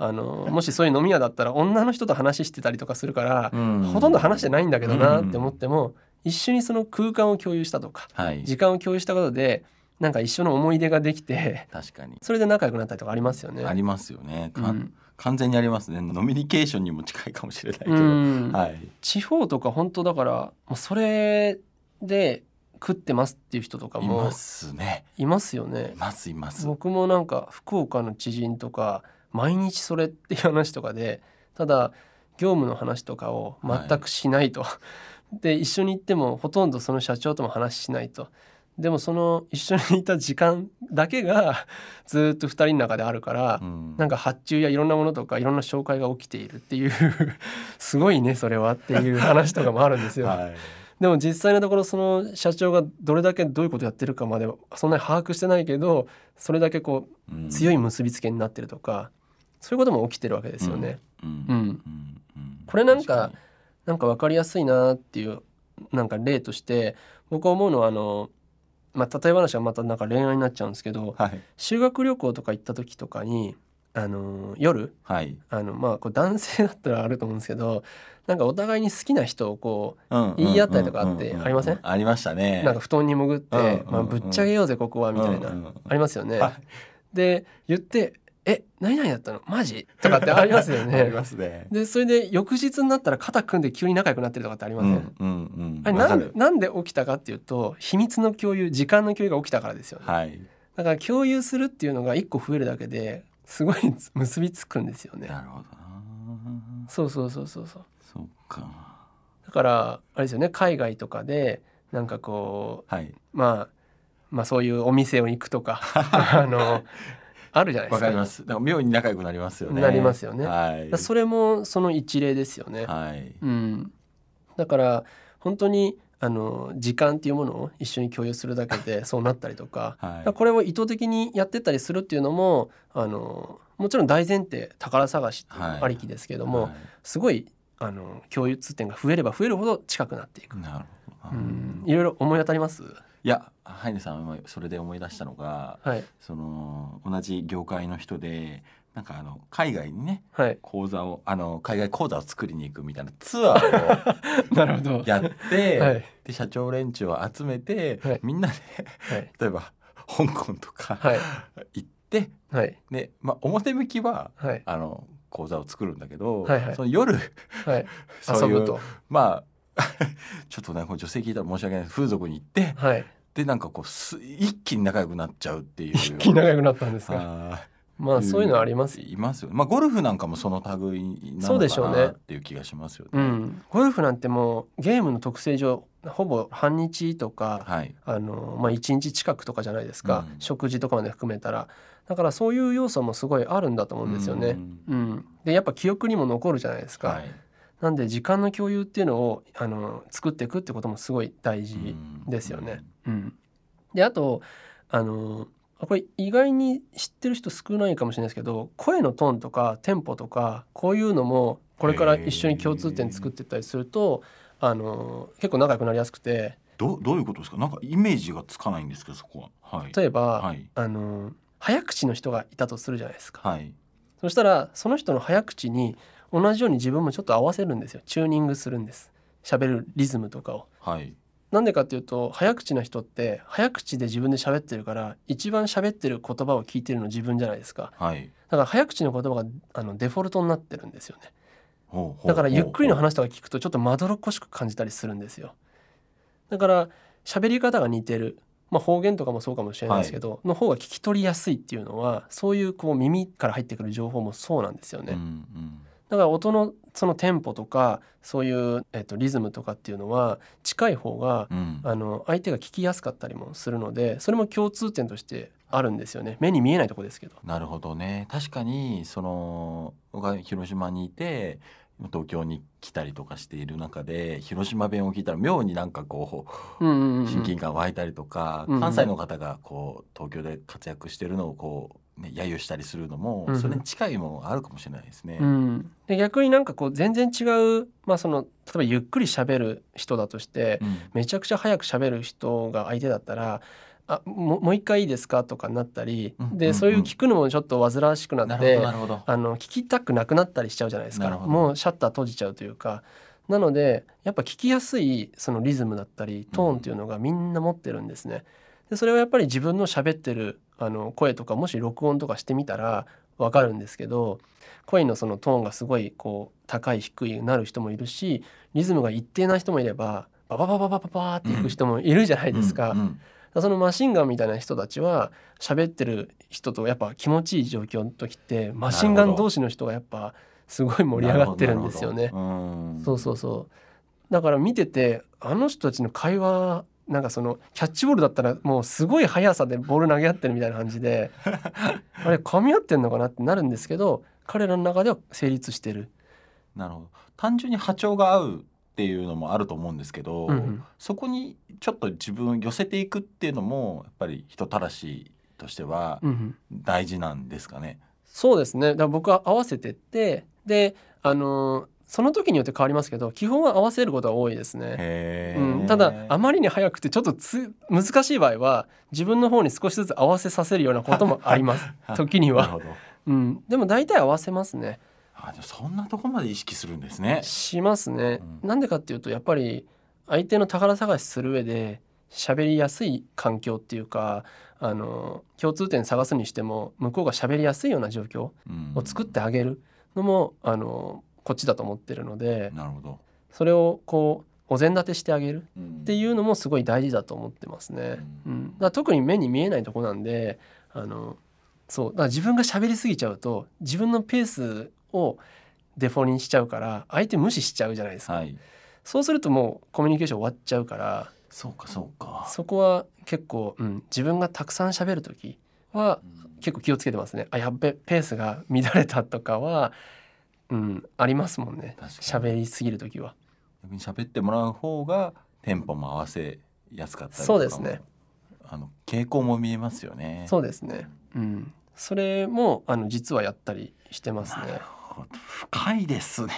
あのもしそういう飲み屋だったら女の人と話してたりとかするから、うん、ほとんど話してないんだけどなって思っても、うん、一緒にその空間を共有したとか、はい、時間を共有したことでなんか一緒の思い出ができて確かにそれで仲良くなったりとかありますよね。ありますよね。うん、完全にありますね。ノミニケーションにも近いかもしれないけど、はい、地方とか本当だからもうそれで食ってますっていう人とかもいますね。いますよね。いますいます。僕もなんか福岡の知人とか毎日それっていう話とかでただ業務の話とかを全くしないと、はい、で一緒に行ってもほとんどその社長とも話しないと。でもその一緒にいた時間だけがずっと2人の中であるから、うん、なんか発注やいろんなものとかいろんな紹介が起きているっていうすごいねそれはっていう話とかもあるんですよ。はい、でも実際のところその社長がどれだけどういうことやってるかまでそんなに把握してないけどそれだけこう強い結びつけになってるとか、そういうことも起きてるわけですよね。うん、これなんかなんか分かりやすいなっていうなんか例として僕は思うのはあのまあ、例え話はまたなんか恋愛になっちゃうんですけど、はい、修学旅行とか行った時とかに、あのー、夜、はい、あのまあこう男性だったらあると思うんですけどなんかお互いに好きな人をこう言い合ったりとかあってありません？ありましたね。なんか布団に潜って、まあ、ぶっちゃけようぜここはみたいな、ありますよね。はい、で言ってえ何々だったの？マジ？とかってありますよね。(laughs) ありますね。でそれで翌日になったら肩組んで急に仲良くなってるとかってありません、うんうんうん、あれなんなんで起きたかっていうと秘密の共有時間の共有が起きたからですよね。はい、だから共有するっていうのが一個増えるだけですごい結びつくんですよね。なるほどそうそうそうそうそう。そうか。だからあれですよね海外とかでなんかこう、はい、まあまあそういうお店を行くとか (laughs) あのあるじゃないですか。わかります。だから妙に仲良くなりますよね。なりますよね。はい。それもその一例ですよね。はい。うん。だから本当にあの時間っていうものを一緒に共有するだけでそうなったりとか、(laughs) はい、これを意図的にやってったりするっていうのもあのもちろん大前提宝探しありきですけども、はいはい、すごいあの共有点が増えれば増えるほど近くなっていく。なるほどうん、いろいろ思い当たります？いやハイネさんはそれで思い出したのが、はい。その同じ業界の人でなんかあの海外にねはい。講座をあの海外講座を作りに行くみたいなツアーを (laughs) やって、はい。で社長連中を集めて、はい。みんなではい。(laughs) 例えば香港とかはい。行って、はい。で、まあ、表向きははい。あの講座を作るんだけど、はいはい。その夜はい。(laughs) そういう遊ぶと。まあちょっとねこう女性聞いたら申し訳ない風俗に行ってはいでなんかこうす一気に仲良くなっちゃうっていう。一気に仲良くなったんですか？あまあそういうのありますいますよまあゴルフなんかもその類なそうのかでしょうねなっていう気がしますよね。うん。ゴルフなんてもうゲームの特性上ほぼ半日とかはい、あの、まあ、1日近くとかじゃないですか、うん。食事とかまで含めたら。だからそういう要素もすごいあるんだと思うんですよね。うん。うん、でやっぱ記憶にも残るじゃないですか、はい。なんで時間の共有っていうのをあの作っていくってこともすごい大事ですよね。うん、であとあのこれ意外に知ってる人少ないかもしれないですけど声のトーンとかテンポとかこういうのもこれから一緒に共通点作っていったりするとあの結構仲良くなりやすくて。どどういうことですか？なんかイメージがつかないんですけどそこは。はい、例えば、はい。あの早口の人がいたとするじゃないですか。はい。そしたらその人の早口に同じように自分もちょっと合わせるんですよ。チューニングするんです。喋るリズムとかを。はいなんでかっていうと早口な人って早口で自分で喋ってるから一番喋ってる言葉を聞いてるの自分じゃないですか。はい。だから早口の言葉があのデフォルトになってるんですよね。だからゆっくりの話とか聞くとちょっとまどろっこしく感じたりするんですよ。だから喋り方が似てる。まあ方言とかもそうかもしれないですけど、の方が聞き取りやすいっていうのはそういうこう耳から入ってくる情報もそうなんですよね、うんうん。だから音のそのテンポとかそういう、えっと、リズムとかっていうのは近い方がうん。あの相手が聞きやすかったりもするのでそれも共通点としてあるんですよね。目に見えないとこですけど。なるほどね。確かにその僕が広島にいて東京に来たりとかしている中で広島弁を聞いたら妙になんかこう親近感湧いたりとか、関西の方がこう東京で活躍してるのをこう、ね、揶揄したりするのも、それに近いものあるかもしれないですね。うん、で逆になんかこう全然違う、まあ、その例えばゆっくり喋る人だとしてうんめちゃくちゃ早く喋る人が相手だったら「あももう一回いいですか?」とかになったり、うんでそういう聞くのもちょっと煩わしくなって。あの聞きたくなくなったりしちゃうじゃないですかもうシャッター閉じちゃうというかなのでやっぱ聞きやすいそのリズムだったりトーンっていうのがみんな持ってるんですね。でそれはやっぱり自分の喋ってるあの声とかもし録音とかしてみたらわかるんですけど声のそのトーンがすごいこう高い低いなる人もいるしリズムが一定な人もいればバババババババーっていく人もいるじゃないですか。うん。うん。そのマシンガンみたいな人たちは喋ってる人とやっぱ気持ちいい状況の時ってマシンガン同士の人がやっぱすごい盛り上がってるんですよね。うん。そうそうそう。だから見ててあの人たちの会話なんかそのキャッチボールだったらもうすごい速さでボール投げ合ってるみたいな感じで (laughs) あれ噛み合ってんのかなってなるんですけど彼らの中では成立してる。なるほど単純に波長が合うっていうのもあると思うんですけど、うんうんそこにちょっと自分を寄せていくっていうのもやっぱり人たらしとしてはうんうん大事なんですかね。そうですねだから僕は合わせてってであのーその時によって変わりますけど基本は合わせることが多いですね。へうん、ただあまりに早くてちょっとつ難しい場合は自分の方に少しずつ合わせさせるようなこともあります。(laughs) 時には、なるほど。うん、でも大体合わせますね。あ、そんなとこまで意識するんですね。しますね、うん。なんでかっていうとやっぱり相手の宝探しする上で喋りやすい環境っていうかあの共通点探すにしても向こうが喋りやすいような状況うん。を作ってあげるのも、あのこっちだと思ってるのでなるほど。それをこうお膳立てしてあげるっっていうのもすごい大事だと思ってますね。うん、だ特に目に見えないとこなんであのそうだから自分が喋りすぎちゃうと自分のペースをデフォにしちゃうから相手無視しちゃうじゃないですか、はい。そうするともうコミュニケーション終わっちゃうからそうかそうか。そこは結構、うん、自分がたくさん喋る時はうん結構気をつけてますねあやっべペースが乱れたとかは、うん、ありますもんね喋りすぎる時は。逆に喋ってもらう方がテンポも合わせやすかったりとかもそうですね。あの傾向も見えますよね。そうですね、うん、それもあの実はやったりしてますねなる。ほど深 (laughs) いですね。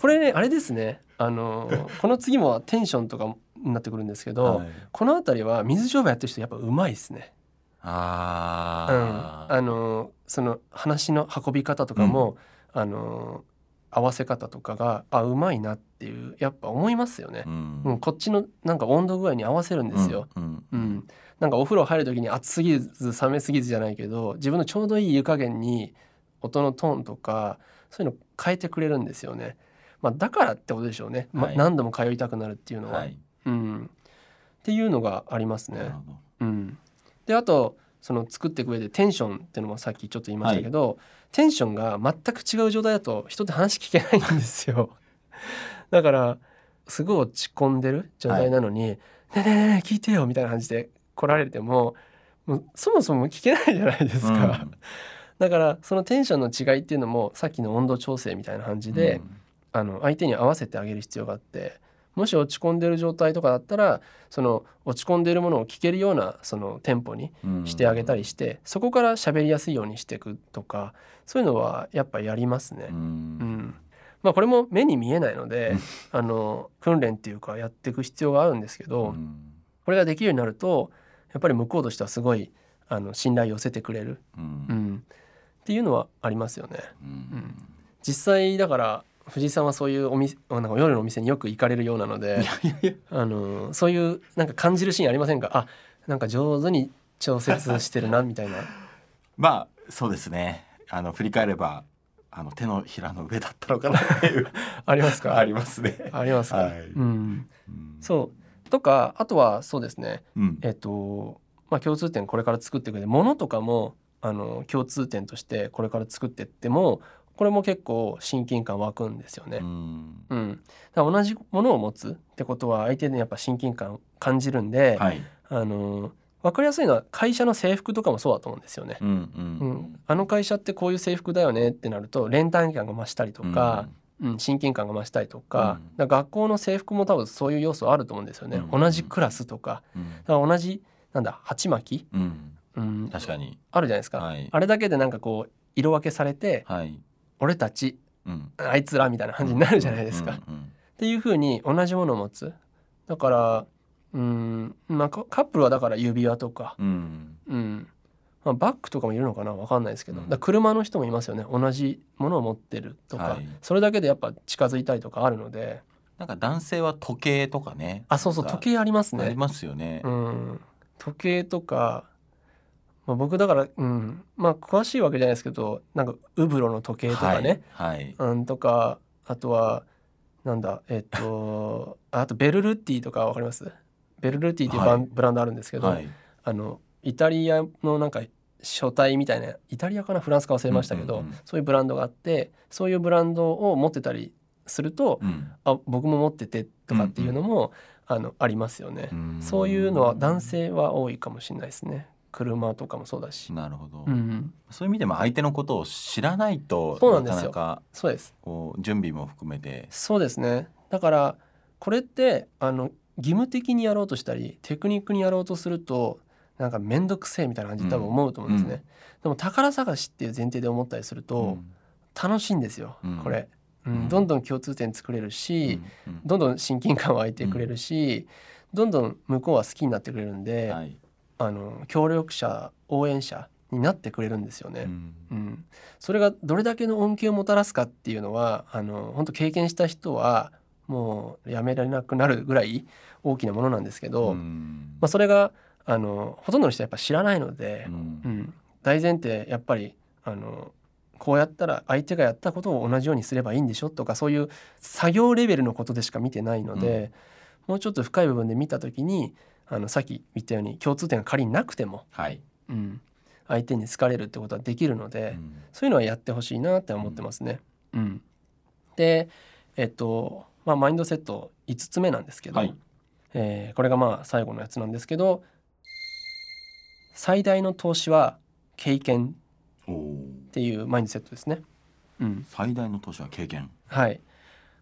これねあれですねあのこの次もテンションとかになってくるんですけど、はいこの辺りは水商売やってる人やっぱうまいですね。うん、あのその話の運び方とかも、あの合わせ方とかがあうまいなっていうやっぱ思いますよね。う。ん。うん、こっちのなんか温度具合に合わせるんですよ。うんうんなんかお風呂入る時に熱すぎず冷めすぎずじゃないけど自分のちょうどいい湯加減に音のトーンとかそういうの変えてくれるんですよね。まあ、だからってことでしょうね、まはい。何度も通いたくなるっていうのは。はい。うん、っていうのがありますね。うん、であとその作っていく上でテンションっていうのもさっきちょっと言いましたけど、テンションが全く違う状態だと人って話聞けないんですよ。(laughs) だからすごい落ち込んでる状態なのに「ねえねえねえ聞いてよ」みたいな感じで来られてももうそもそも聞けないじゃないですか。うん (laughs) だからそのテンションの違いっていうのもさっきの温度調整みたいな感じで、あの相手に合わせてあげる必要があってもし落ち込んでる状態とかだったらその落ち込んでるものを聞けるようなそのテンポにうん。してあげたりして、そこから喋りやすいようにしていくとかそういうのはやっぱやりますね。ううん。んまあこれも目に見えないのでうん。(laughs) あの訓練っていうかやっていく必要があるんですけど、うん。これができるようになるとやっぱり向こうとしてはすごいあの信頼寄せてくれる、うん。うん、っていうのはありますよね。うん。実際だから藤井さんはそういうお店なんか夜のお店によく行かれるようなのであのそういうなんか感じるシーンありませんか？あなんか上手に調節してるなみたいな。(laughs) まあそうですね。あの振り返ればあの手のひらの上だったのかなっていう。(laughs) ありますか？ありますね。ありますか、はい。うん、うん。そう。とかあとはそうですね。うん。えっとまあ共通点これから作っていく上で物とかもあの共通点としてこれから作っていってもこれも結構親近感湧くんですよね。うん。うん、同じものを持つってことは相手にやっぱ親近感を感じるんで、はい。あの分かりやすいのは会社の制服とかもそうだと思うんですよね。うんううん。んあの会社ってこういう制服だよねってなると連帯感が増したりとか、うん。親近感が増したりとか,、から学校の制服も多分そういう要素あると思うんですよね。うん。同じクラスとか。うん。だから同じなんだ鉢巻き、うん。うん、確かに。あるじゃないですか、はい。あれだけでなんかこう色分けされてはい。俺たちうん。あいつらみたいな感じになるじゃないですか。うんうんっていう風に同じものを持つ。だからうんまあカカップルはだから指輪とか、うん。うん。まあ、バッグとかもいるのかなわかんないですけど、うん。だ車の人もいますよね。同じものを持ってるとか、はい。それだけでやっぱ近づいたりとかあるので。なんか男性は時計とかね。あそうそう時計ありますね。ありますよね。う。ん、時計とか、まあ、僕だから、うん、まあ詳しいわけじゃないですけどなんかウブロの時計とかね、はい。はい。うん、とかあとはなんだえっとあとベルルッティとかわかります？ベルルッティっていうバン、はい。ブランドあるんですけど、はい。あのイタリアのなんか書体みたいなイタリアかな？フランスか忘れましたけど、うんうんうんそういうブランドがあってそういうブランドを持ってたりすると、うん。あ僕も持っててとかっていうのも、あのありますよね、うん。そういうのは男性は多いかもしれないですね車とかもそうだし、なるほど。う。ん、そういう意味でも相手のことを知らないとそうなんですよ。なかなかそうです。こう準備も含めて。そうですね。だからこれってあの義務的にやろうとしたりテクニックにやろうとするとなんか面倒くせえみたいな感じで多分思うと思うんですね、うん。でも宝探しっていう前提で思ったりすると、うん。楽しいんですよ、うん。これ、うん。うん。どんどん共通点作れるし、うん。どんどん親近感湧いてくれるし、どんどん向こうは好きになってくれるんで、はい。あの協力者応援者になってくれるんですよね。うん。うん、それがどれだけの恩恵をもたらすかっていうのはあの本当経験した人はもうやめられなくなるぐらい大きなものなんですけど、うん。まあ、それがあのほとんどの人はやっぱ知らないので、うん。うん、大前提やっぱりあのこうやったら相手がやったことを同じようにすればいいんでしょとかそういう作業レベルのことでしか見てないので、もうちょっと深い部分で見た時にあのさっき言ったように共通点が仮になくても、はい。うん、相手に好かれるってことはできるので、うんそういうのはやってほしいなって思ってますね。うん、でえっとまあマインドセット5つ目なんですけど、はいえーこれがまあ最後のやつなんですけど最大の投資は経験っていうマインドセットですね。うん、最大の投資は経験。はい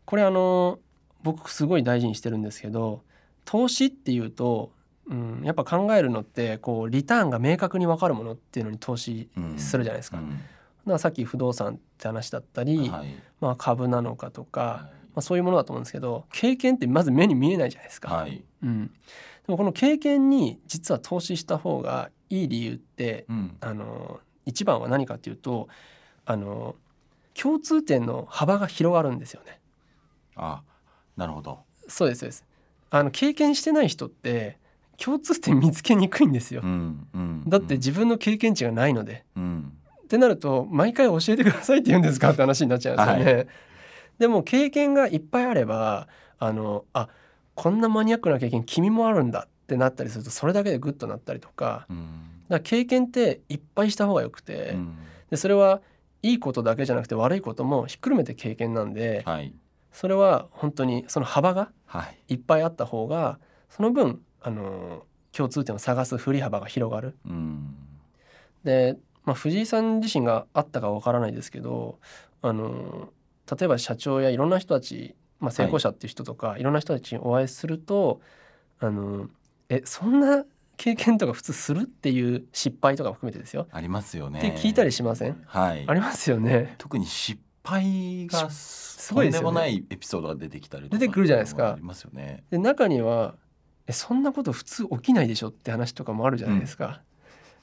これあの僕すごい大事にしてるんですけど投資っていうと、うん、やっぱ考えるのってこうリターンが明確に分かるものっていうのに投資するじゃないですか。うんさっき不動産って話だったり、はい。まあ、株なのかとか、あ、そういうものだと思うんですけど経験ってまず目に見えないじゃないですか。はいうん、でもこの経験に実は投資した方がいい理由ってうんあの一番は何かっていうとあの共通点の幅が広がるんですよね。あなるほどそうですそうですあの経験してない人って共通点見つけにくいんですよ。う。んうんだって自分の経験値がないので。うん。ってなると毎回教えてくださいって言うんですかって話になっちゃうんですよね。はでも経験がいっぱいあればあのあこんなマニアックな経験君もあるんだってなったりするとそれだけでグッとなったりとか。うん。だから経験っていっぱいした方がよくて、うん。でそれはいいことだけじゃなくて悪いこともひっくるめて経験なんで。はい。それは本当にその幅がはい。いっぱいあった方がその分あの共通点を探す振り幅が広がる。うん。で、まあ、藤井さん自身があったかわからないですけどあの例えば社長やいろんな人たち、まあ、成功者っていう人とか、い、ろんな人たちにお会いするとあのえそんな経験とか普通するっていう失敗とか含めてですよ。ありますよね。って聞いたりしません？はい。ありますよね。特に失敗がすごいでもないエピソードが出てきたりとか出てくるじゃないですか。ありますよね。で中にはえそんなこと普通起きないでしょって話とかもあるじゃないですか。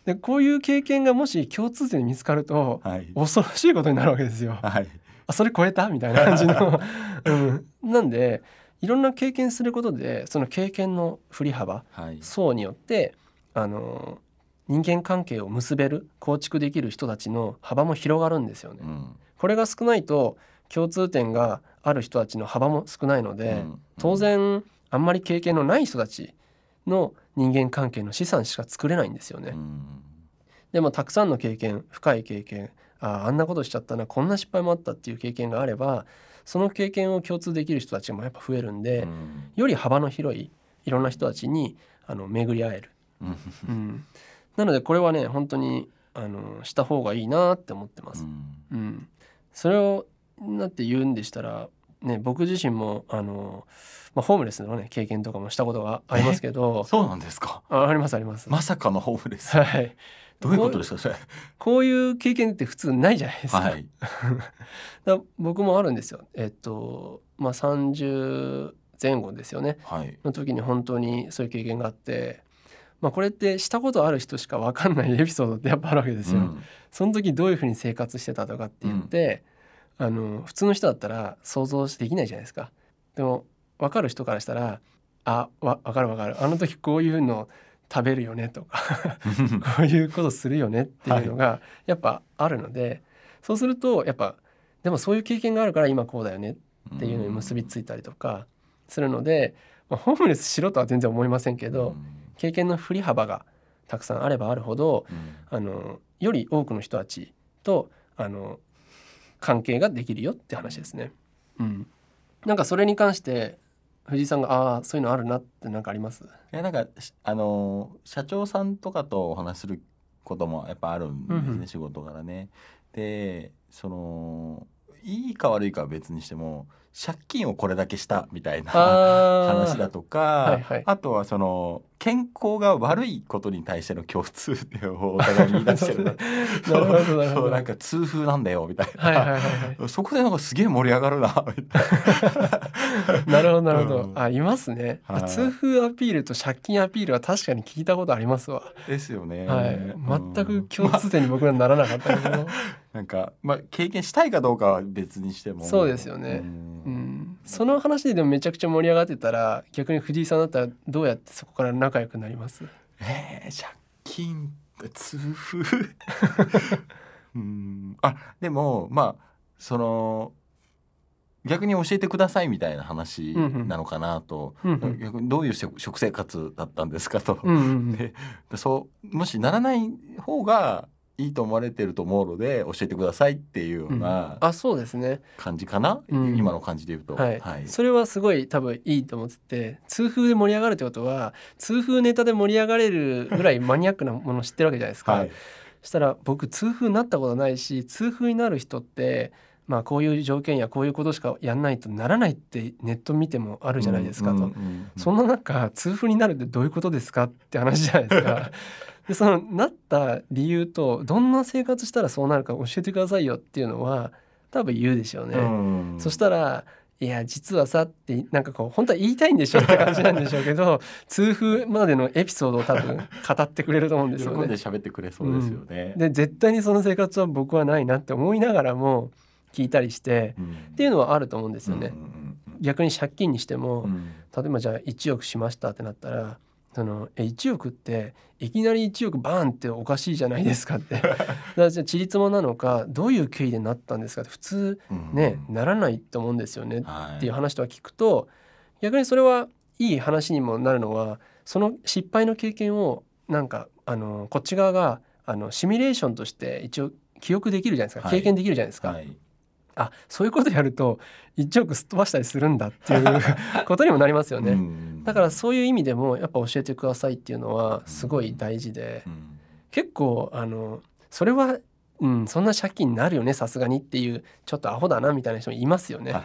でこういう経験がもし共通点で見つかるとはい。恐ろしいことになるわけですよ。はいあそれ超えた？みたいな感じの、(laughs) うん、なんでいろんな経験することでその経験の振り幅はい。層によってあの人間関係を結べる構築できる人たちの幅も広がるんですよね。うん。これが少ないと共通点がある人たちの幅も少ないので、うん。当然あんまり経験のない人たちの人間関係の資産しか作れないんですよね。うん。でもたくさんの経験深い経験ああんなことしちゃったなこんな失敗もあったっていう経験があればその経験を共通できる人たちもやっぱ増えるんで、うん。より幅の広いいろんな人たちにあの巡り合える、うん。うん、なのでこれはね本当にあのした方がいいなって思ってます。うん、それをなって言うんでしたら、ね、僕自身もあの、まあ、ホームレスの、ね、経験とかもしたことがありますけど。そうなんですか？あありますあります。まさかのホームレス。はい、どういうことですかそれ？こういう経験って普通ないじゃないですか。はい。(laughs) だ僕もあるんですよ。えっとまあ30前後ですよね。はい。の時に本当にそういう経験があって、まあ、これってしたことある人しか分かんないエピソードってやっぱあるわけですよ。うん。その時どういうふうに生活してたとかって言って、あの普通の人だったら想像できないじゃないですか。でも分かる人からしたら「あわ分かる分かる。あの時こういうの食べるよね」とか (laughs) こういうことするよねっていうのがやっぱあるので、そうするとやっぱでもそういう経験があるから今こうだよねっていうのに結びついたりとかするので、まあ、ホームレスしろとは全然思いませんけど、経験の振り幅がたくさんあればあるほどうん。あのより多くの人たちとあの関係ができるよって話ですね。うん、なんかそれに関して藤井さんがああそういうのあるなってなんかあります？いやなんかしあのー社長さんとかとお話しすることもやっぱあるんですね、うんうん。仕事からね。でそのいいか悪いかは別にしても借金をこれだけしたみたいな話だとか、はいはい。あとはその健康が悪いことに対しての共通点をお互いに言い出してるそうなんか痛風なんだよみたいな、はいはいはいはい。(laughs) そこでなんかすげえ盛り上がるなみたいな。るほどなるほど、うん。あいますね、はい。痛風アピールと借金アピールは確かに聞いたことありますわ、なですよね。はい。うん。全く共通点に僕らならなかったけど、(laughs) なんかまあ経験したいかどうかは別にしても。そうですよね。うん。うん、その話ででもめちゃくちゃ盛り上がってたら逆に藤井さんだったらどうやってそこから仲良くなります。えー、借金痛風？(laughs) うん。あでもまあその逆に教えてくださいみたいな話なのかなと、うんうん。逆にどういう食食生活だったんですかと、うんうんうん。でそうもしならない方がいいと思われてると思うので教えてくださいっていうようなあそうですね。感じかな、うん。今の感じで言うと。はい、はい。それはすごい多分いいと思ってて痛風で盛り上がるってことは痛風ネタで盛り上がれるぐらいマニアックなものを知ってるわけじゃないですか、はい。そしたら僕痛風になったことないし痛風になる人ってまあこういう条件やこういうことしかやんないとならないってネット見てもあるじゃないですかと、そんな中痛風になるってどういうことですかって話じゃないですか。(laughs) でそのなった理由とどんな生活したらそうなるか教えてくださいよっていうのは多分言うでしょうね。うんそしたらいや実はさってなんかこう本当は言いたいんでしょって感じなんでしょうけど (laughs) 痛風までのエピソードを多分語ってくれると思うんですよね。喜んで喋ってくれそうですよね。で絶対にその生活は僕はないなって思いながらも聞いたりして、うんっていうのはあると思うんですよね。うんうんうん逆に借金にしても、うん例えばじゃあ1億しましたってなったらそのえ1億っていきなり1億バーンっておかしいじゃないですかって。(laughs) だからじゃあちりつもなのかどういう経緯でなったんですかって普通ね、ならないと思うんですよねはいっていう話とか聞くと逆にそれはいい話にもなるのはその失敗の経験をなんかあのこっち側があのシミュレーションとして一応記憶できるじゃないですか、はい。経験できるじゃないですか、はいあそういうことやると1億すっ飛ばしたりするんだっていう (laughs) ことにもなりますよね。うんだからそういう意味でもやっぱ教えてくださいっていうのはすごい大事でうん結構あのそれは、うん、そんな借金になるよねさすがにっていうちょっとアホだなみたいな人もいますよね。はい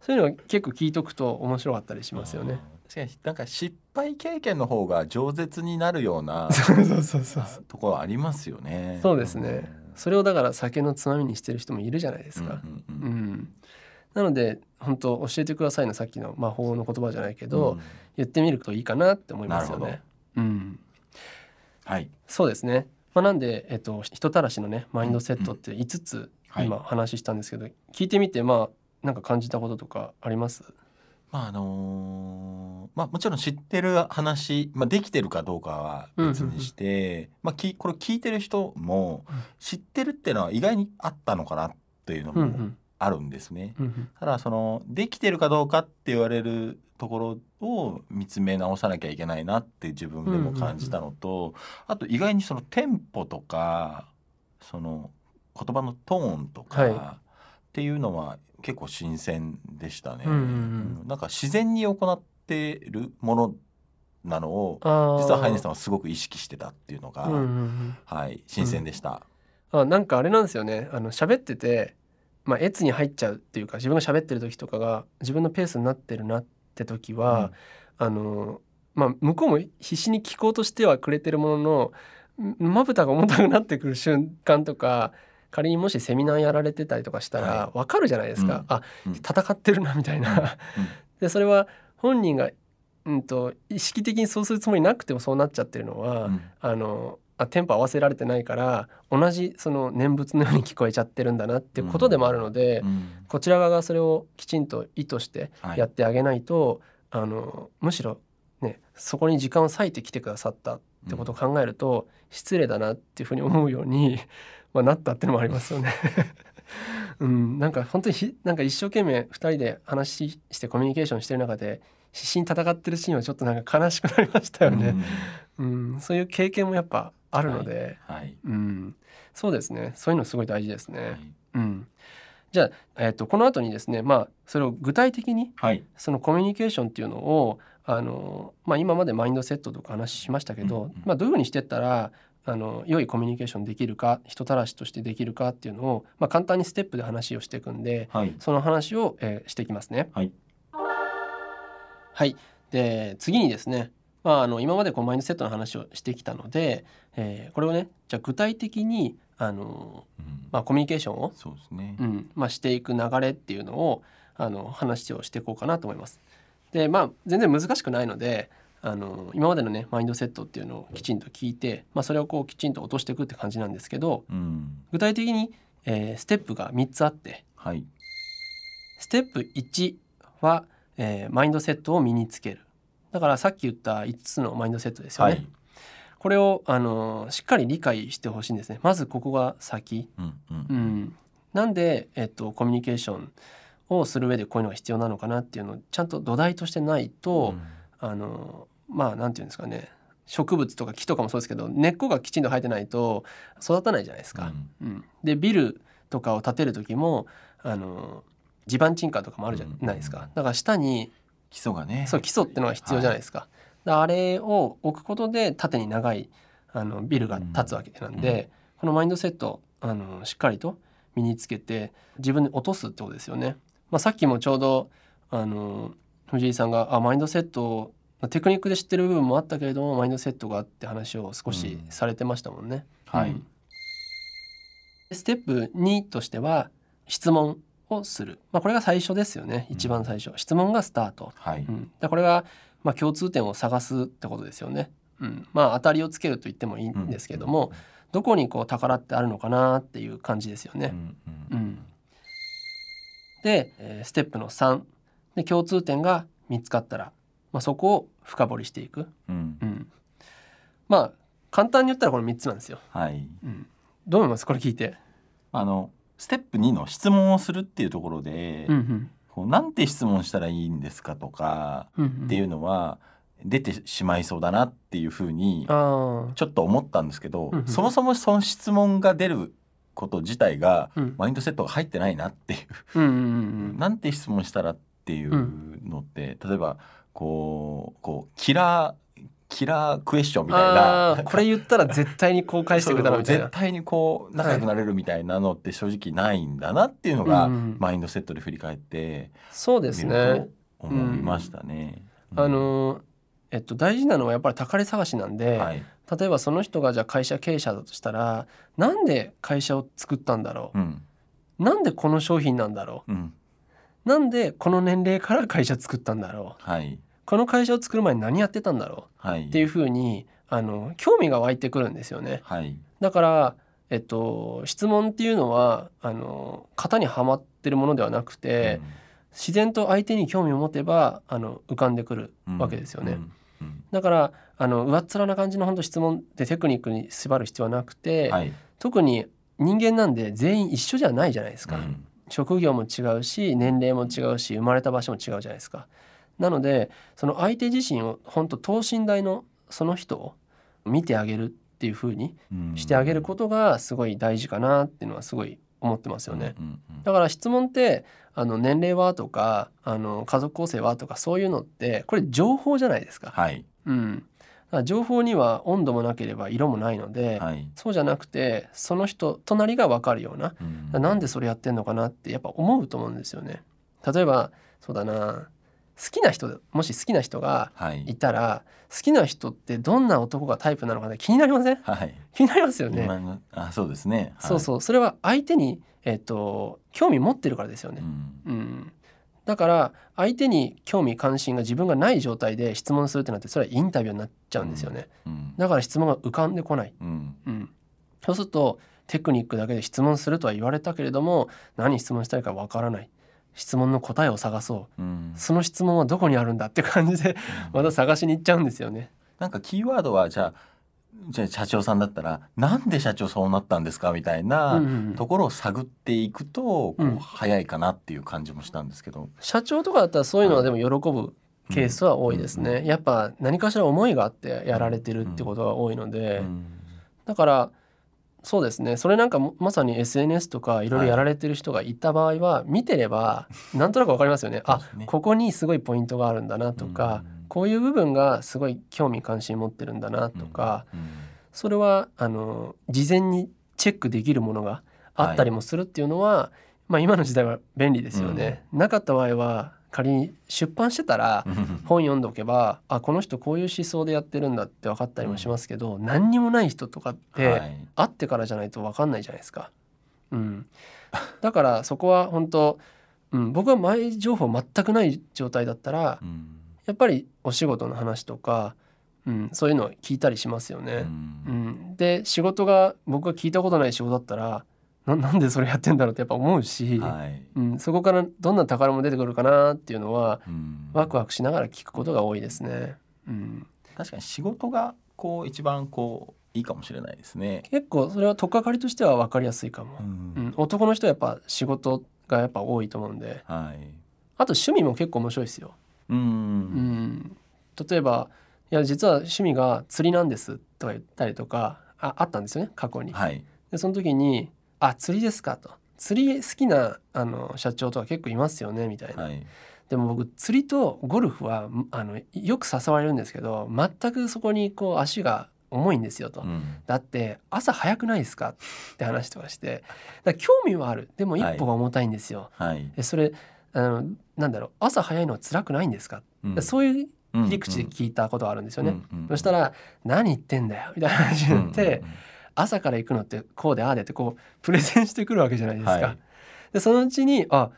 そういうのは結構聞いとくと面白かったりしますよね。確かになんか失敗経験の方が饒舌になるような (laughs) そうそうそうそう。ところありますよね。そうですね。それをだから酒のつまみにしてる人もいるじゃないですか。うんううんうんん。なので本当教えてくださいのさっきの魔法の言葉じゃないけど、うん言ってみるといいかなって思いますよね。うん。はいそうですね。まあ、なんで、えっと、人たらしのねマインドセットって5つはい今話したんですけど、聞いてみてまあなんか感じたこととかあります？まああのーまあもちろん知ってる話、まあ、できてるかどうかは別にして、まあ、きこれ聞いてる人もうん。知ってるっていうのは意外にあったのかなというのもあるんですね。ただそのできてるかどうかって言われるところを見つめ直さなきゃいけないなって自分でも感じたのと、あと意外にそのテンポとかその言葉のトーンとか、はい。っていうのは結構新鮮でしたね。うんうんうん。うん。なんか自然に行ってるものなのを実はハイネさんはすごく意識してたっていうのが、うんうんうん。はい新鮮でした。あなんかあれなんですよね。あの喋っててまあ越に入っちゃうっていうか自分が喋ってる時とかが自分のペースになってるなって時は、あのまあ向こうも必死に聞こうとしてはくれてるもののんまぶたが重たくなってくる瞬間とか仮にもしセミナーやられてたりとかしたらはわかるじゃないですか、うん。あうん。戦ってるなみたいな。(laughs) でそれは本人が、うん、と意識的にそうするつもりなくてもそうなっちゃってるのは、うん。あのあテンポ合わせられてないから同じその念仏のように聞こえちゃってるんだなっていうことでもあるので、うん。こちら側がそれをきちんと意図してはい。やってあげないと、あのむしろねそこに時間を割いてきてくださったってことを考えると、失礼だなっていうふうに思うように、まあ、なったっていうのもありますよね。(laughs) うん、なんか本当にひなんか一生懸命2人で話ししてコミュニケーションしてる中で必死に戦ってるシーンはちょっとなんか悲しくなりましたよね。うん、そういう経験もやっぱあるので、はい。うん、そうですね。そういうのすごい大事ですね。はい。うん、じゃあ、えっとこの後にですねまあそれを具体的にはい。そのコミュニケーションっていうのをあの、まあ、今までマインドセットとか話しましたけど、うんうん。まあ、どういうふうにしてったらあの良いコミュニケーションできるか人たらしとしてできるかっていうのを、まあ、簡単にステップで話をしていくんではいその話を、えーしていきますね。はいはい、で次にですね、まあ、あの今までこうマインドセットの話をしてきたので、えーこれをねじゃあ具体的にあの、うんまあ、コミュニケーションを、そうですねう。んまあ、していく流れっていうのをあの話をしていこうかなと思います。でまあ全然難しくないのであの今までのねマインドセットっていうのをきちんと聞いて、まあ、それをこうきちんと落としていくって感じなんですけどうん。具体的に、えーステップが3つあってはい。ステップ1は、えーマインドセットを身につける。だからさっき言った5つのマインドセットですよね、はい。これを、あのしっかり理解してほしいんですね。まずここが先、うんううん。ん、なんで、えっと、コミュニケーションをする上でこういうのが必要なのかなっていうのをちゃんと土台としてないと、あのまあなんていうんですかね植物とか木とかもそうですけど根っこがきちんと生えてないと育たないじゃないですか。うんでビルとかを建てる時もあの地盤沈下とかもあるじゃないですか。だから下に基礎がね。そう基礎ってのが必要じゃないですか。だからあれを置くことで縦に長いあのビルが建つわけなんで、このマインドセットあのしっかりと身につけて自分で落とすってことですよね。まあ、さっきもちょうどあの藤井さんがあマインドセットテクニックで知ってる部分もあったけれどもマインドセットがあって話を少しされてましたもんね。はい。うん。ステップ2としては質問をする、まあ、これが最初ですよね。一番最初、質問がスタート、はい。うん、だこれがまあ共通点を探すってことですよね、うん、まあ当たりをつけると言ってもいいんですけども、どこにこう宝ってあるのかなっていう感じですよね。うん。うん。うん、で、えーステップの3で共通点が見つかったら、まあ、そこを深掘りしていく、うん。うん、まあ簡単に言ったらこの3つなんですよ。はい。うん、どう思います？これ聞いて。あのステップ2の質問をするっていうところで、うんうん。こうなんて質問したらいいんですかとかうんっていうのは出てしまいそうだなっていうふうにちょっと思ったんですけど、うんうん。そもそもその質問が出ること自体がうん。マインドセットが入ってないなっていう、うんうんうん。なんて質問したらっていうのって、例えばこうこうキラーキラークエスチョンみたいな。これ言ったら絶対に公開してくれたらみたいな。絶。対にこう仲良くなれるみたいなのって正直ないんだなっていうのが、うん。うんマインドセットで振り返ってそうですね。と。思いましたね。あのーえっと大事なのはやっぱり宝探しなんで、はい、例えばその人がじゃあ会社経営者だとしたらなんで会社を作ったんだろう？ん。うなんでこの商品なんだろう？ん。うなんでこの年齢から会社作ったんだろう？はい。この会社を作る前に何やってたんだろはい。うっていうふうにあの興味が湧いてくるんですよね。はい。だから、えっと、質問っていうのはあの型にはまってるものではなくて、自然と相手に興味を持てばあの浮かんでくるうんわけですよね。うん。うん。だからあの上っ面な感じの本当質問でテクニックに縛る必要はなくて、はい。特に人間なんで全員一緒じゃないじゃないですか、うん職業も違うし年齢も違うし生まれた場所も違うじゃないですか。なのでその相手自身を本当等身大のその人を見てあげるっていう風にうん。してあげることがすごい大事かなっていうのはすごい思ってますよね。だから質問ってあの年齢はとかあの家族構成はとかそういうのってこれ情報じゃないですか。はい。うん、情報には温度もなければ色もないので、はい。そうじゃなくてその人隣が分かるようなうんなんでそれやってんのかなってやっぱ思うと思うんですよね。例えばそうだな好きな人もし好きな人がはいいたら好きな人ってどんな男がタイプなのかな気になりません？はい。気になりますよね。あそうですね。はいそうそうそれは相手に、えっと興味持ってるからですよねう。んうん、だから相手に興味関心が自分がない状態で質問するってなってそれはインタビューになっちゃうんですよね。うん。だから質問が浮かんでこない。うん。うん、そうするとテクニックだけで質問するとは言われたけれども何質問したいかわからない。質問の答えを探そう。うん。その質問はどこにあるんだって感じでまた探しに行っちゃうんですよね。なんかキーワードはじゃあじゃあ社長さんだったらなんで社長そうなったんですか？みたいうんなうんうん。ところを探っていくとこうん。う早いかなっていう感じもしたんですけど。社長とかだったらそういうのはでも喜ぶケースは多いですね。やっぱ何かしら思いがあってやられてるってことが多いので、うん。だからそうですね。それなんかもまさに SNS とかい。ろいろやられてる人がいた場合は見てればなんとなくわかりますよね。あそうですね。ここにすごいポイントがあるんだなとか、こういう部分がすごい興味関心持ってるんだなとか、うんそれはあの事前にチェックできるものがあったりもするっていうのは、まあ今の時代は便利ですよね。なかった場合は仮に出版してたらうん。本読んでおけばあこの人こういう思想でやってるんだって分かったりもしますけど、何にもない人とかって、はい。会ってからじゃないと分かんないじゃないですか。うん、だからそこは本当、うん、僕は前情報全くない状態だったらうんやっぱりお仕事の話とか、うん、そういうのを聞いたりしますようね。うんんで仕事が僕が聞いたことない仕事だったらななんでそれやってんだろうってやっぱ思うし、はいうん、そこからどんな宝物出てくるかなっていうのはうんワクワクしながら聞くことが多いですね。うん、確かに仕事がこう一番こういいかもしれないですね。結構それは取っかかりとしては分かりやすいかも。うんうん、男の人はやっぱ仕事がやっぱ多いと思うんではい。あと趣味も結構面白いですよ。ううんん、例えば「いや実は趣味が釣りなんです」とか言ったりとかああったんですよね過去に。はい。でその時に「あ釣りですか」と「釣り好きなあの社長とか結構いますよね」みたいな。はい。でも僕釣りとゴルフはあのよく誘われるんですけど全くそこにこう足が重いんですよと。うんだって朝早くないですか？って話とかしてだから興味はあるでも一歩が重たいんですよ。はい。でそれあのなんだろう朝早いのは辛くないんですか、うん。そういううん切り口で聞いたことがあるんですよね。うん。うん。そしたら「何言ってんだよ」みたいな話になって、うん。うん。朝から行くのってこうでああでってこうプレゼンしてくるわけじゃないですか。はい。でそのうちにあ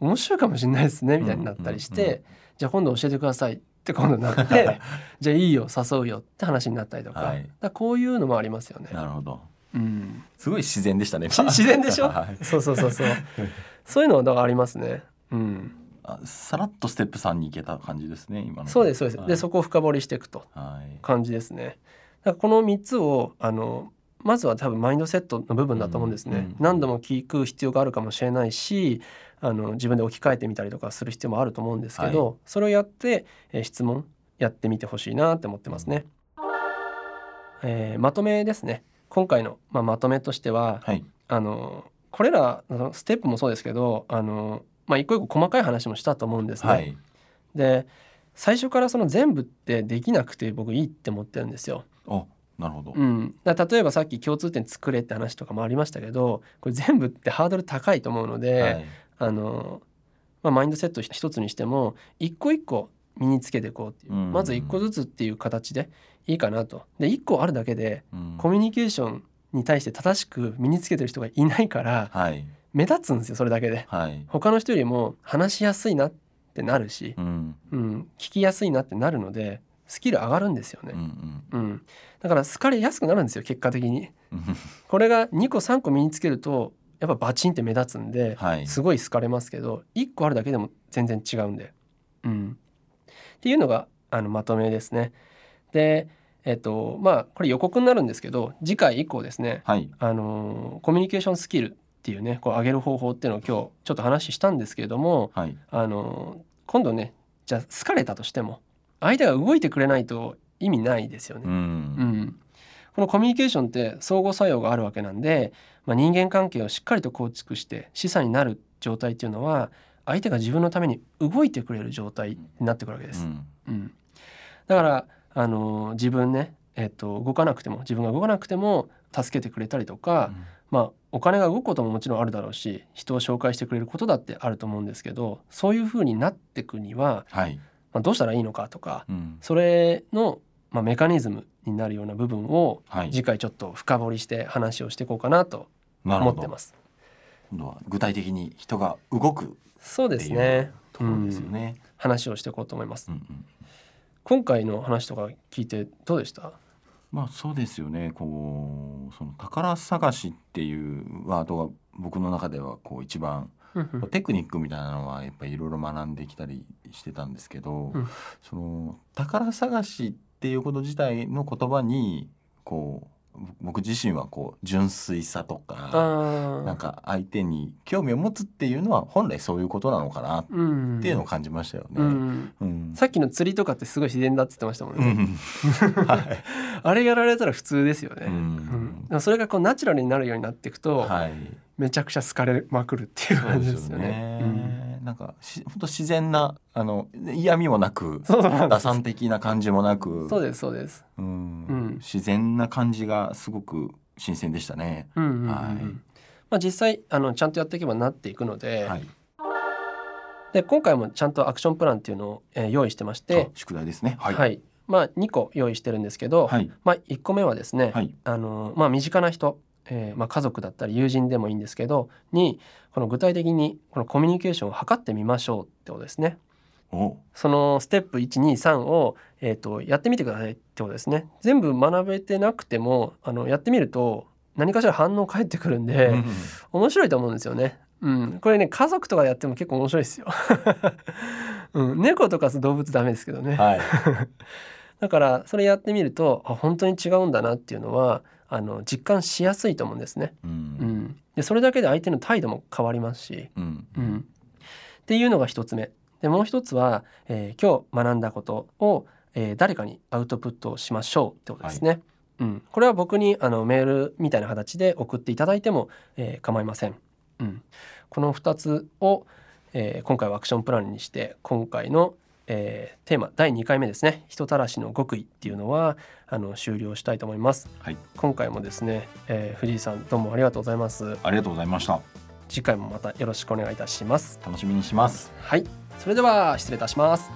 面白いかもしれないですねみたいになったりして、うんうんうんじゃあ今度教えてくださいって今度なって (laughs) じゃあいいよ誘うよって話になったりとか,、はい。だこういうのもありますよね。なるほど。うん、すごい自然でしたねし自然でしょ、(laughs) はい。そうそうそうそう。そういうのはだからありますね。うん、あさらっとステップ3に行けた感じですね今の。そうですそうです。はい。でそこを深掘りしていくとはい。感じですね。だからこの3つをあのまずは多分マインドセットの部分だと思うんですね。うんうん何度も聞く必要があるかもしれないしあの自分で置き換えてみたりとかする必要もあると思うんですけど、それをやって、えー質問やってみてほしいなって思ってますね。えーまとめですね。今回の、まあ、まとめとしてははい。あのこれらのステップもそうですけどあの、まあ、一個一個細かい話もしたと思うんですね。はい。で最初からその全部ってできなくて僕いいって思ってるんですよ。おなるほど、うん、だ例えばさっき共通点作れって話とかもありましたけどこれ全部ってハードル高いと思うので、はい。あのまあ、マインドセット一つにしても一個一個身につけていこうっていう、うん。まず一個ずつっていう形でいいかなと。で一個あるだけでうん。コミュニケーションに対して正しく身につけてる人がいないからはい目立つんですよそれだけで。はい他の人よりも話しやすいなってなるし、うんうん、聞きやすいなってなるのでスキル上がるんですよねうんう。んうん、だから好かれやすくなるんですよ結果的に。うんこれが2個3個身につけるとやっぱバチンって目立つんで、はいすごい好かれますけど1個あるだけでも全然違うんで。うん、っていうのがあのまとめですね。でえっとまあこれ予告になるんですけど次回以降ですねはいあのーコミュニケーションスキルっていうねこう上げる方法っていうのを今日ちょっと話したんですけれどもはい。あのー今度ねじゃあ好かれたとしても相手が動いてくれないと意味ないですよね。うん。うん、このコミュニケーションって相互作用があるわけなんで、まあ、人間関係をしっかりと構築して資産になる状態っていうのは相手が自分のために動いてくれる状態になってくるわけです。うん。うん、だから、あのー自分ね、えっと動かなくても自分が動かなくても助けてくれたりとか、まあ、お金が動くことももちろんあるだろうし人を紹介してくれることだってあると思うんですけどそういうふうになっていくには、はい。まあ、どうしたらいいのかとかうん。それの、まあ、メカニズムになるような部分をはい。次回ちょっと深掘りして話をしていこうかなと思ってます。今度は具体的に人が動くそうですね。ところですよね。話をしていこうと思います。うんうん。今回の話とか聞いてどうでした？まあそうですよね。こうその宝探しっていうワードが僕の中ではこう一番テクニックみたいなのはやっぱりいろいろ学んできたりしてたんですけど、うん。その宝探しっていうこと自体の言葉にこう僕自身はこう純粋さとかあなんか相手に興味を持つっていうのは本来そういうことなのかなっうんていうのを感じましたよね。うん。うん。さっきの釣りとかってすごい自然だって言ってましたもんうね。ん。は (laughs) いあれやられたら普通ですよね。それがこうナチュラルになるようになっていくと、はい。めちゃくちゃ好かれまくるっていう感じですよね。ね。なんかし (laughs) 本当自然なあの嫌味もなくうんそうなん打算的な感じもなく、そうですそうです。うんうん自然な感じがすごく新鮮でしたね。うんうんうんうんはいまあ実際あのちゃんとやっていけばなっていくので、はい。で今回もちゃんとアクションプランっていうのを、えー用意してましあて、宿題ですね。はい。はい、まあ2個用意してるんですけど、はい。まあ1個目はですね、はい。あのまあ身近な人、えーまあ家族だったり友人でもいいんですけどにこの具体的にこのコミュニケーションを図ってみましょうってことですね。お。そのステップ123を、えー、とやってみてくださいってことですね。全部学べてなくてもあのやってみると何かしら反応返ってくるんで、うん面白いと思うんですよね。うん、これね家族とかでやっても結構面白いですよ。(laughs) うん、猫とか動物ダメですけどね。はい。(laughs) だからそれやってみるとあ本当に違うんだなっていうのはあの実感しやすいと思うんですね。う。うんん、でそれだけで相手の態度も変わりますし、うん。うん、っていうのが一つ目。でもう一つは、えー今日学んだことを、えー誰かにアウトプットをしましょうってことですね。うん、これは僕にあのメールみたいな形で送っていただいても、えー構いません。うん、この2つを、えー今回はアクションプランにして今回の、えーテーマ第2回目ですね人たらしの極意っていうのはあの終了したいと思います。はい。今回もですね、えー藤井さんどうもありがとうございます。ありがとうございました。次回もまたよろしくお願いいたします。楽しみにします。はい、それでは失礼いたします。